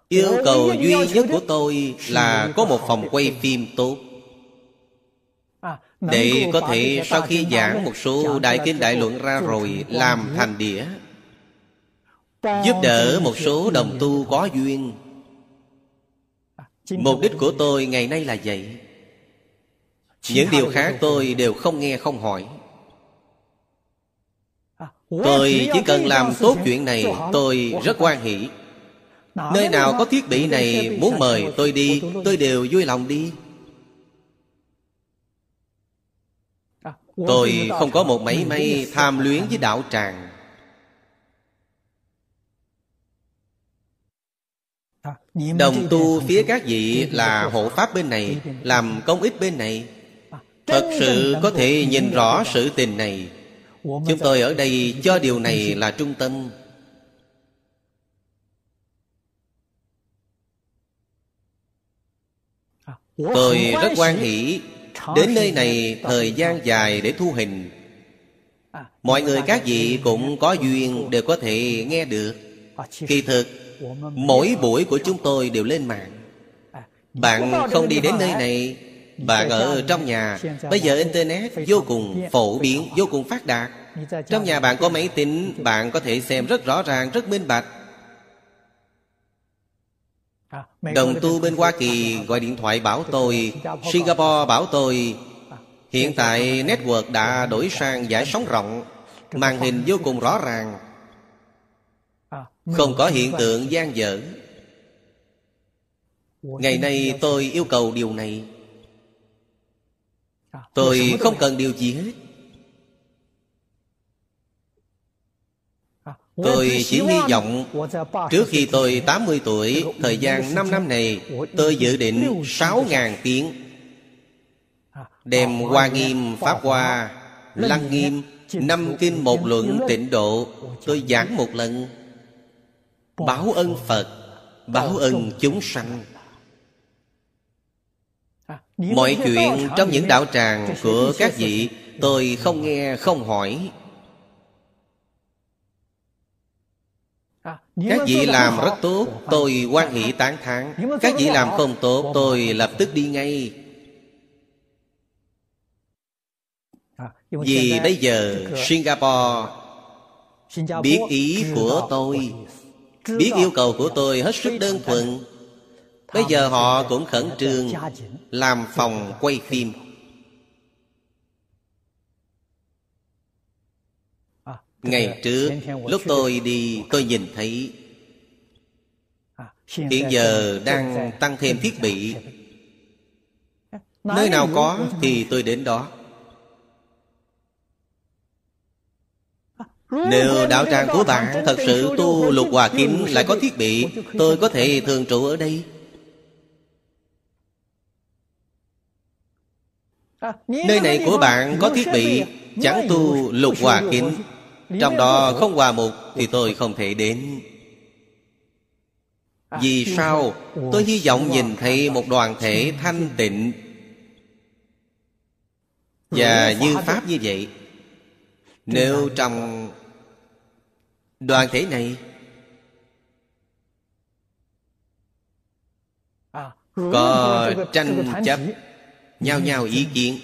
Yêu cầu duy nhất của tôi là có một phòng quay phim tốt. Để có thể sau khi giảng một số đại kinh đại luận ra rồi Làm thành đĩa. Giúp đỡ một số đồng tu có duyên. Mục đích của tôi ngày nay là vậy. Những điều khác tôi đều không nghe không hỏi Tôi chỉ cần làm tốt chuyện này Tôi rất quan hỷ. Nơi nào có thiết bị này Muốn mời tôi đi Tôi đều vui lòng đi. Tôi không có một mảy may tham luyến với đạo tràng. Đồng tu phía các vị là hộ pháp bên này Làm công ích bên này. Thật sự có thể nhìn rõ sự tình này Chúng tôi ở đây cho điều này là trung tâm. Tôi rất quan hỷ Đến nơi này thời gian dài để thu hình. Mọi người các vị cũng có duyên đều có thể nghe được. Kỳ thực, Mỗi buổi của chúng tôi đều lên mạng. Bạn không đi đến nơi này bạn ở trong nhà. Bây giờ Internet vô cùng phổ biến Vô cùng phát đạt. Trong nhà bạn có máy tính Bạn có thể xem rất rõ ràng, rất minh bạch. Đồng tu bên Hoa Kỳ gọi điện thoại bảo tôi Singapore bảo tôi Hiện tại network đã đổi sang giải sóng rộng Màn hình vô cùng rõ ràng. Không có hiện tượng gian dở. Ngày nay tôi yêu cầu điều này. Tôi không cần điều gì hết. Tôi chỉ hy vọng Trước khi tôi 80 tuổi Thời gian 5 năm này Tôi dự định 6.000 tiếng Đem Hoa Nghiêm, Pháp Hoa Lăng Nghiêm Năm kinh một luận tịnh độ. Tôi giảng một lần. Báo ân Phật Báo ân chúng sanh Mọi chuyện trong những đạo tràng của các vị Tôi không nghe không hỏi. Các vị làm rất tốt Tôi quan hỷ tán thán. Các vị làm không tốt Tôi lập tức đi ngay. Vì bây giờ Singapore Biết ý của tôi Biết yêu cầu của tôi hết sức đơn thuần Bây giờ họ cũng khẩn trương Làm phòng quay phim. Ngày trước, Lúc tôi đi, tôi nhìn thấy Hiện giờ đang tăng thêm thiết bị. Nơi nào có thì tôi đến đó. Nếu đạo tràng của bạn thật sự tu lục hòa kính lại có thiết bị, Tôi có thể thường trụ ở đây. Nơi này của bạn có thiết bị Chẳng tu lục hòa kính Trong đó không hòa mục Thì tôi không thể đến. Vì sao? Tôi hy vọng nhìn thấy một đoàn thể thanh tịnh. Và như Pháp như vậy Nếu trong đoàn thể này Có tranh chấp Nhau nhau ý kiến.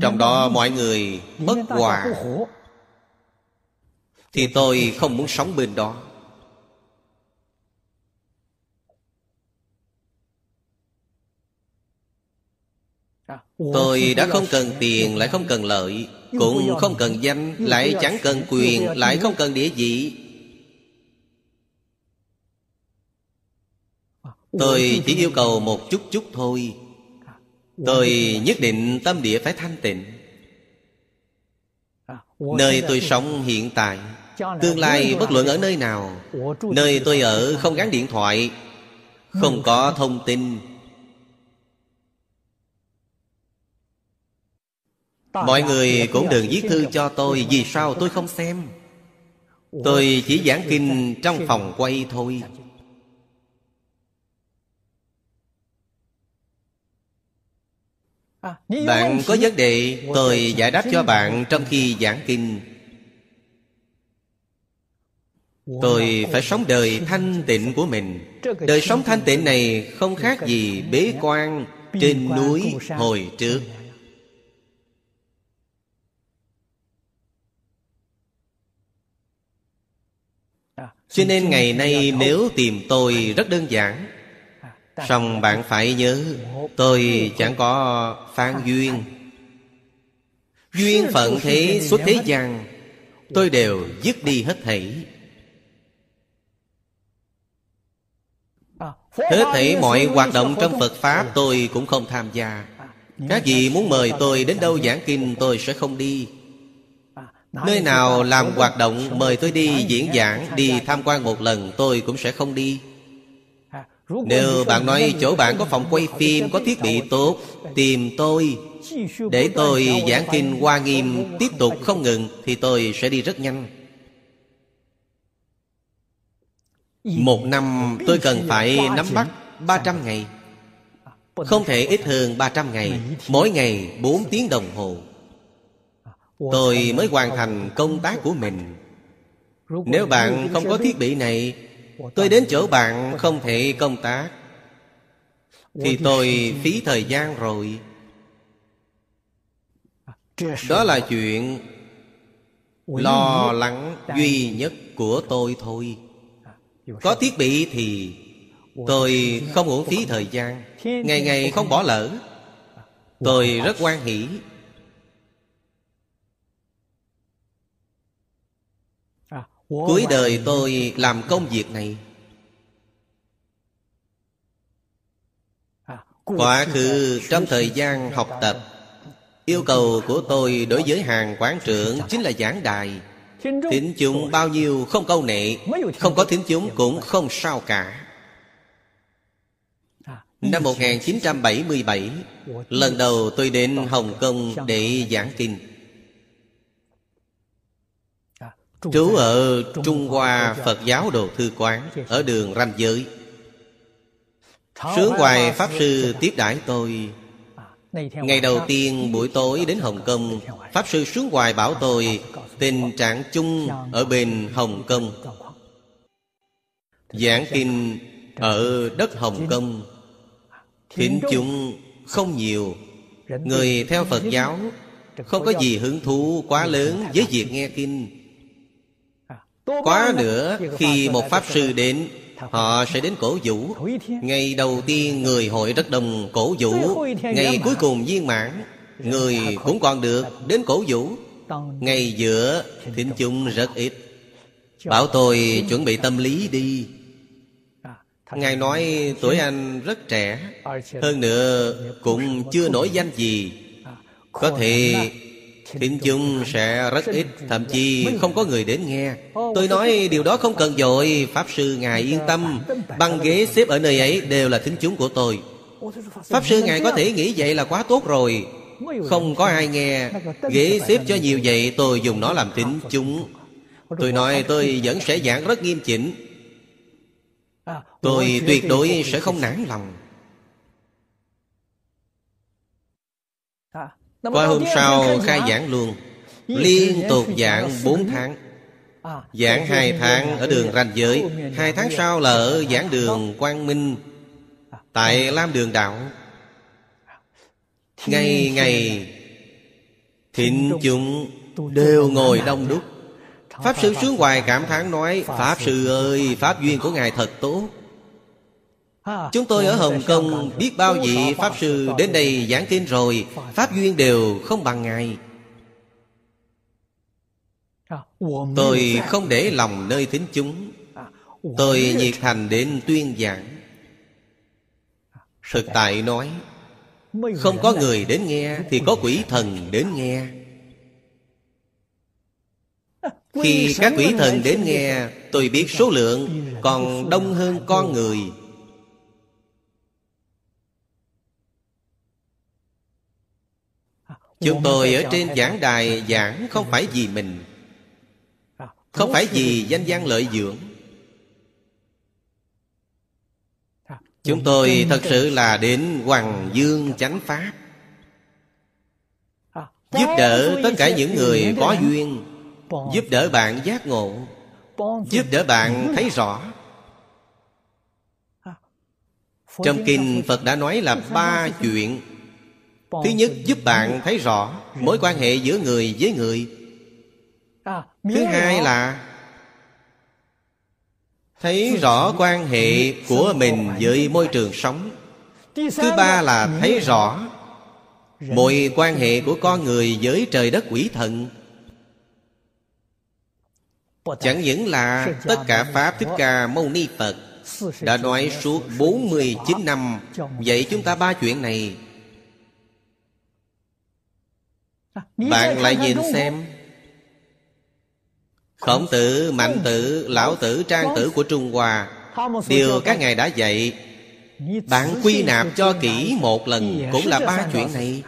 Trong đó mọi người bất hòa. Thì tôi không muốn sống bên đó. Tôi đã không cần tiền lại không cần lợi. Cũng không cần danh Lại chẳng cần quyền Lại không cần địa vị. Tôi chỉ yêu cầu một chút chút thôi Tôi nhất định tâm địa phải thanh tịnh. Nơi tôi sống hiện tại, Tương lai bất luận ở nơi nào, Nơi tôi ở không gắn điện thoại, Không có thông tin. Mọi người cũng đừng viết thư cho tôi Vì sao tôi không xem. Tôi chỉ giảng kinh trong phòng quay thôi. Bạn có vấn đề Tôi giải đáp cho bạn trong khi giảng kinh. Tôi phải sống đời thanh tịnh của mình. Đời sống thanh tịnh này không khác gì bế quan Trên núi hồi trước. Cho nên ngày nay nếu tìm tôi rất đơn giản Xong bạn phải nhớ, Tôi chẳng có phán duyên. Duyên phận thế xuất thế gian, Tôi đều dứt đi hết thảy. Hết thảy mọi hoạt động trong Phật Pháp Tôi cũng không tham gia. Các vị muốn mời tôi đến đâu giảng kinh, Tôi sẽ không đi. Nơi nào làm hoạt động, mời tôi đi diễn giảng, Đi tham quan một lần, tôi cũng sẽ không đi. Nếu bạn nói chỗ bạn có phòng quay phim Có thiết bị tốt Tìm tôi Để tôi giảng kinh Hoa Nghiêm Tiếp tục không ngừng Thì tôi sẽ đi rất nhanh. Một năm tôi cần phải nắm bắt 300 ngày. Không thể ít hơn 300 ngày. Mỗi ngày 4 tiếng đồng hồ. Tôi mới hoàn thành công tác của mình. Nếu bạn không có thiết bị này Tôi đến chỗ bạn không thể công tác. Thì tôi phí thời gian rồi. Đó là chuyện Lo lắng duy nhất của tôi thôi. Có thiết bị thì Tôi không uổng phí thời gian. Ngày ngày không bỏ lỡ. Tôi rất quan hỷ. Cuối đời tôi làm công việc này Quả khứ trong thời gian học tập Yêu cầu của tôi đối với hàng quán trưởng Chính là giảng đài Thính chúng bao nhiêu không câu nệ Không có thính chúng cũng không sao cả Năm 1977 Lần đầu tôi đến Hồng Kông để giảng kinh Trú ở Trung Hoa Phật giáo Đồ Thư Quán Ở đường ranh giới. Sướng Hoài Pháp Sư tiếp đãi tôi. Ngày đầu tiên buổi tối đến Hồng Kông Pháp Sư Sướng Hoài bảo tôi Tình trạng chung ở bên Hồng Kông. Giảng kinh ở đất Hồng Kông Thính chúng không nhiều. Người theo Phật giáo Không có gì hứng thú quá lớn với việc nghe kinh Quá nữa khi một Pháp Sư đến Họ sẽ đến cổ vũ. Ngày đầu tiên người hội rất đông cổ vũ Ngày cuối cùng viên mãn Người cũng còn được đến cổ vũ. Ngày giữa thính chung rất ít. Bảo tôi chuẩn bị tâm lý đi. Ngài nói tuổi anh rất trẻ. Hơn nữa cũng chưa nổi danh gì. Có thể Thính chung sẽ rất ít Thậm chí không có người đến nghe. Tôi nói điều đó không cần dội Pháp sư Ngài yên tâm. Băng ghế xếp ở nơi ấy đều là thính chúng của tôi. Pháp sư Ngài có thể nghĩ vậy là quá tốt rồi. Không có ai nghe. Ghế xếp cho nhiều vậy tôi dùng nó làm thính chúng. Tôi nói tôi vẫn sẽ giảng rất nghiêm chỉnh. Tôi tuyệt đối sẽ không nản lòng Qua hôm sau khai giảng luôn. Liên tục giảng 4 tháng. Giảng 2 tháng ở đường ranh giới. Hai tháng sau là ở giảng đường Quang Minh Tại Lam Đường Đạo. Ngày ngày Thịnh chúng đều ngồi đông đúc. Pháp Sư xuống hoài cảm thán nói Pháp Sư ơi Pháp duyên của Ngài thật tốt Chúng tôi ở Hồng Kông biết bao vị Pháp Sư đến đây giảng kinh rồi. Pháp duyên đều không bằng Ngài. Tôi không để lòng nơi thính chúng. Tôi nhiệt thành đến tuyên giảng. Thực tại nói Không có người đến nghe Thì có quỷ thần đến nghe. Khi các quỷ thần đến nghe Tôi biết số lượng còn đông hơn con người Chúng tôi ở trên giảng đài giảng không phải vì mình. Không phải vì danh văn lợi dưỡng. Chúng tôi thật sự là đến Hoàng Dương Chánh Pháp. Giúp đỡ tất cả những người có duyên. Giúp đỡ bạn giác ngộ. Giúp đỡ bạn thấy rõ. Trong kinh Phật đã nói là ba chuyện Thứ nhất giúp bạn thấy rõ Mối quan hệ giữa người với người. Thứ hai là Thấy rõ quan hệ của mình với môi trường sống. Thứ ba là thấy rõ Mọi quan hệ của con người với trời đất quỷ thần. Chẳng những là tất cả Pháp Thích Ca Mâu Ni Phật Đã nói suốt 49 năm. Vậy chúng ta ba chuyện này Bạn lại nhìn xem. Khổng tử, mạnh tử, lão tử, trang tử của Trung Hoa. Điều các ngài đã dạy Bạn quy nạp cho kỹ một lần Cũng là ba chuyện này.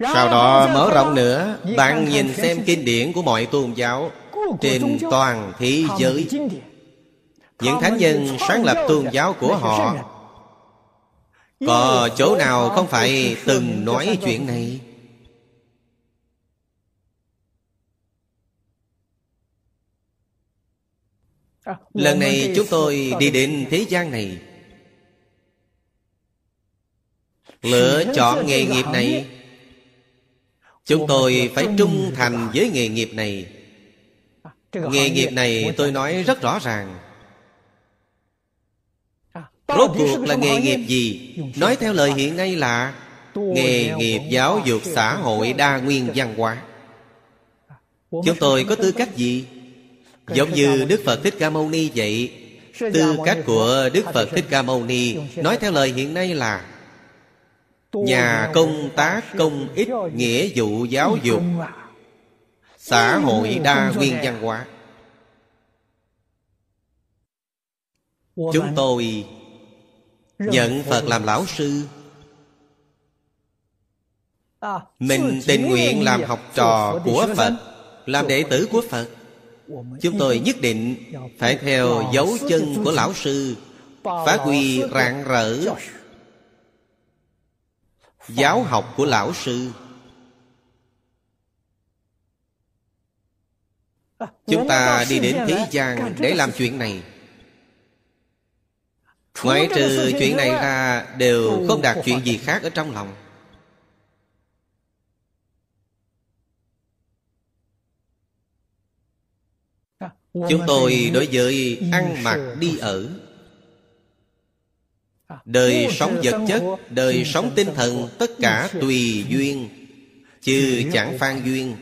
Sau đó mở rộng nữa Bạn nhìn xem kinh điển của mọi tôn giáo Trên toàn thế giới. Những thánh nhân sáng lập tôn giáo của họ có chỗ nào không phải từng nói chuyện này? Lần này chúng tôi đi đến thế gian này. Lựa chọn nghề nghiệp này. Chúng tôi phải trung thành với nghề nghiệp này. Nghề nghiệp này tôi nói rất rõ ràng. Rốt cuộc là nghề nghiệp gì? Nói theo lời hiện nay là Nghề nghiệp giáo dục xã hội đa nguyên văn hóa. Chúng tôi có tư cách gì? Giống như Đức Phật Thích Ca Mâu Ni vậy. Tư cách của Đức Phật Thích Ca Mâu Ni Nói theo lời hiện nay là Nhà công tác công ích nghĩa vụ giáo dục Xã hội đa nguyên văn hóa. Chúng tôi Nhận Phật làm lão sư. Mình tình nguyện làm học trò của Phật Làm đệ tử của Phật. Chúng tôi nhất định Phải theo dấu chân của lão sư. Phát huy rạng rỡ Giáo học của lão sư. Chúng ta đi đến thế gian để làm chuyện này Ngoại trừ chuyện này ra đều không đặt chuyện gì khác ở trong lòng. Chúng tôi đối với ăn mặc đi ở. Đời sống vật chất Đời sống tinh thần Tất cả tùy duyên Chứ chẳng phan duyên.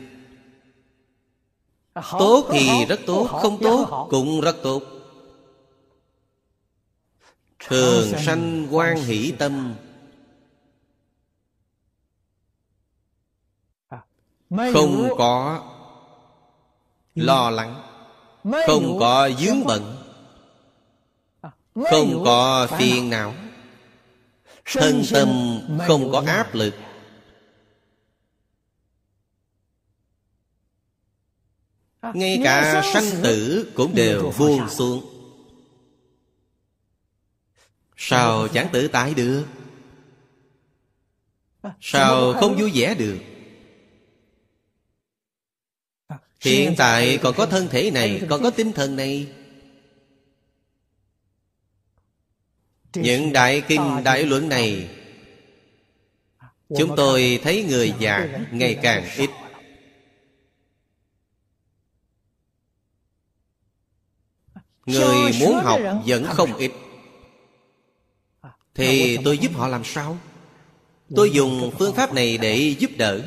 Tốt thì rất tốt Không tốt cũng rất tốt Thường sanh quan hỷ tâm. Không có lo lắng. Không có dướng bận. Không có phiền não. Thân tâm không có áp lực. Ngay cả sanh tử cũng đều buông xuống Sao chẳng tự tại được? Sao không vui vẻ được? Hiện tại còn có thân thể này, Còn có tinh thần này. Những đại kinh, đại luận này, Chúng tôi thấy người già ngày càng ít. Người muốn học vẫn không ít. Thì tôi giúp họ làm sao? Tôi dùng phương pháp này để giúp đỡ.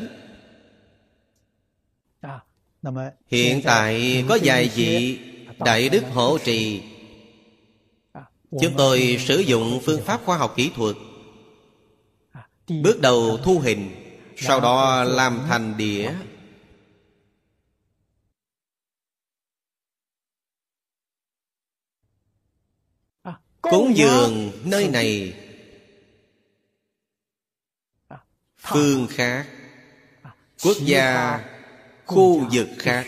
Hiện tại có vài vị Đại Đức hộ trì. Chúng tôi sử dụng phương pháp khoa học kỹ thuật. Bước đầu thu hình Sau đó làm thành đĩa Cúng dường nơi này. Phương khác. Quốc gia Khu vực khác.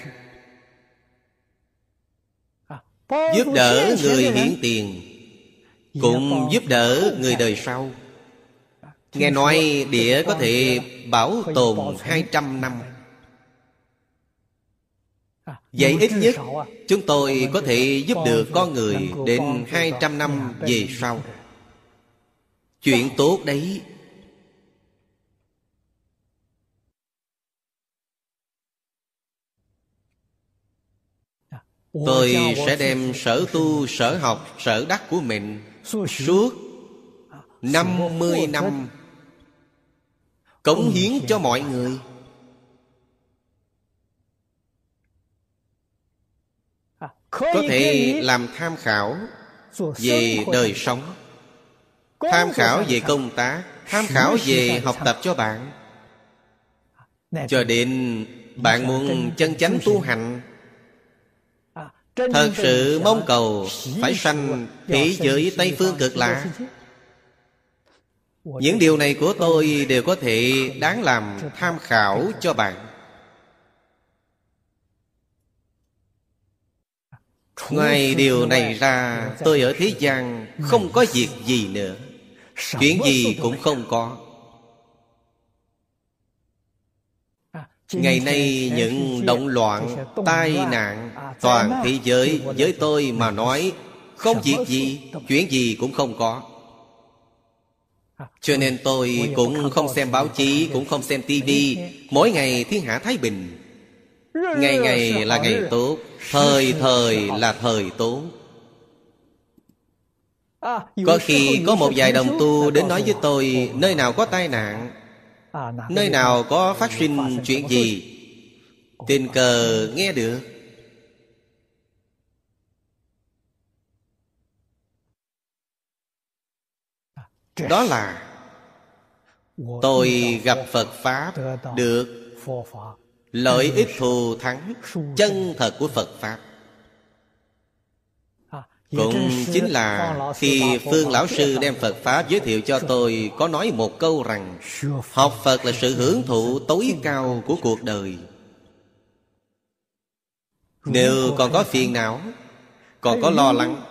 Giúp đỡ người hiển tiền. Cũng giúp đỡ người đời sau. Nghe nói địa có thể bảo tồn 200 năm Vậy ít nhất Chúng tôi có thể giúp được con người Đến 200 năm về sau. Chuyện tốt đấy. Tôi sẽ đem sở tu, sở học, sở đắc của mình Suốt 50 năm Cống hiến cho mọi người Có thể làm tham khảo Về đời sống Tham khảo về công tác Tham khảo về học tập cho bạn. Cho đến bạn muốn chân chánh tu hành Thật sự mong cầu Phải sanh thế giới Tây Phương cực lạ. Những điều này của tôi Đều có thể đáng làm tham khảo cho bạn Ngoài điều này ra Tôi ở thế gian Không có việc gì nữa. Chuyện gì cũng không có. Ngày nay những động loạn, tai nạn Toàn thế giới với tôi mà nói Không việc gì, chuyện gì cũng không có. Cho nên tôi cũng không xem báo chí Cũng không xem tivi Mỗi ngày thiên hạ Thái Bình. Ngày ngày là ngày tốt Thời thời là thời tốn. Có khi có một vài đồng tu đến nói với tôi, Nơi nào có tai nạn? Nơi nào có phát sinh chuyện gì? Tình cờ nghe được. Đó là, Tôi gặp Phật Pháp Được. Lợi ích thù thắng Chân thật của Phật Pháp. Cũng chính là Khi Phương Lão Sư đem Phật Pháp giới thiệu cho tôi Có nói một câu rằng Học Phật là sự hưởng thụ tối cao của cuộc đời. Nếu còn có phiền não Còn có lo lắng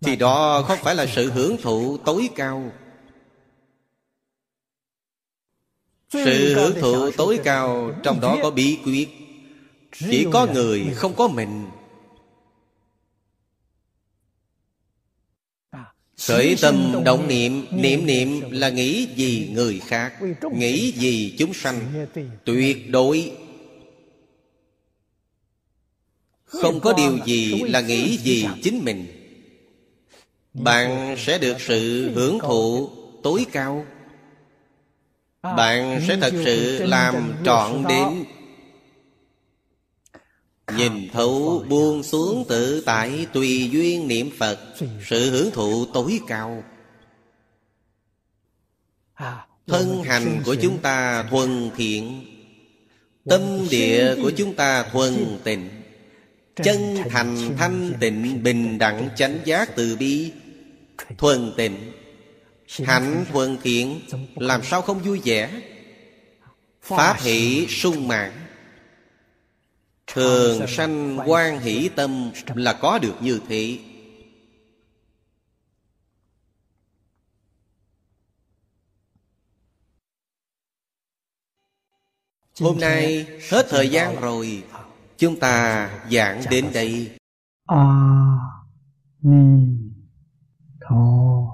Thì đó không phải là sự hưởng thụ tối cao Sự hưởng thụ tối cao Trong đó có bí quyết. Chỉ có người không có mình. Khởi tâm động niệm Niệm niệm là nghĩ gì người khác Nghĩ gì chúng sanh. Tuyệt đối. Không có điều gì là nghĩ gì chính mình. Bạn sẽ được sự hưởng thụ tối cao Bạn sẽ thật sự làm trọn đến Nhìn thấu buông xuống tự tại Tùy duyên niệm Phật Sự hưởng thụ tối cao. Thân hành của chúng ta thuần thiện. Tâm địa của chúng ta thuần tịnh. Chân thành thanh tịnh bình đẳng chánh giác từ bi. Thuần tịnh Hạnh thuần thiện Làm sao không vui vẻ? Pháp hỷ sung mãn. Thường sanh quan hỷ tâm Là có được như thế. Hôm nay hết thời gian rồi, Chúng ta giảng đến đây. A Ni Tho.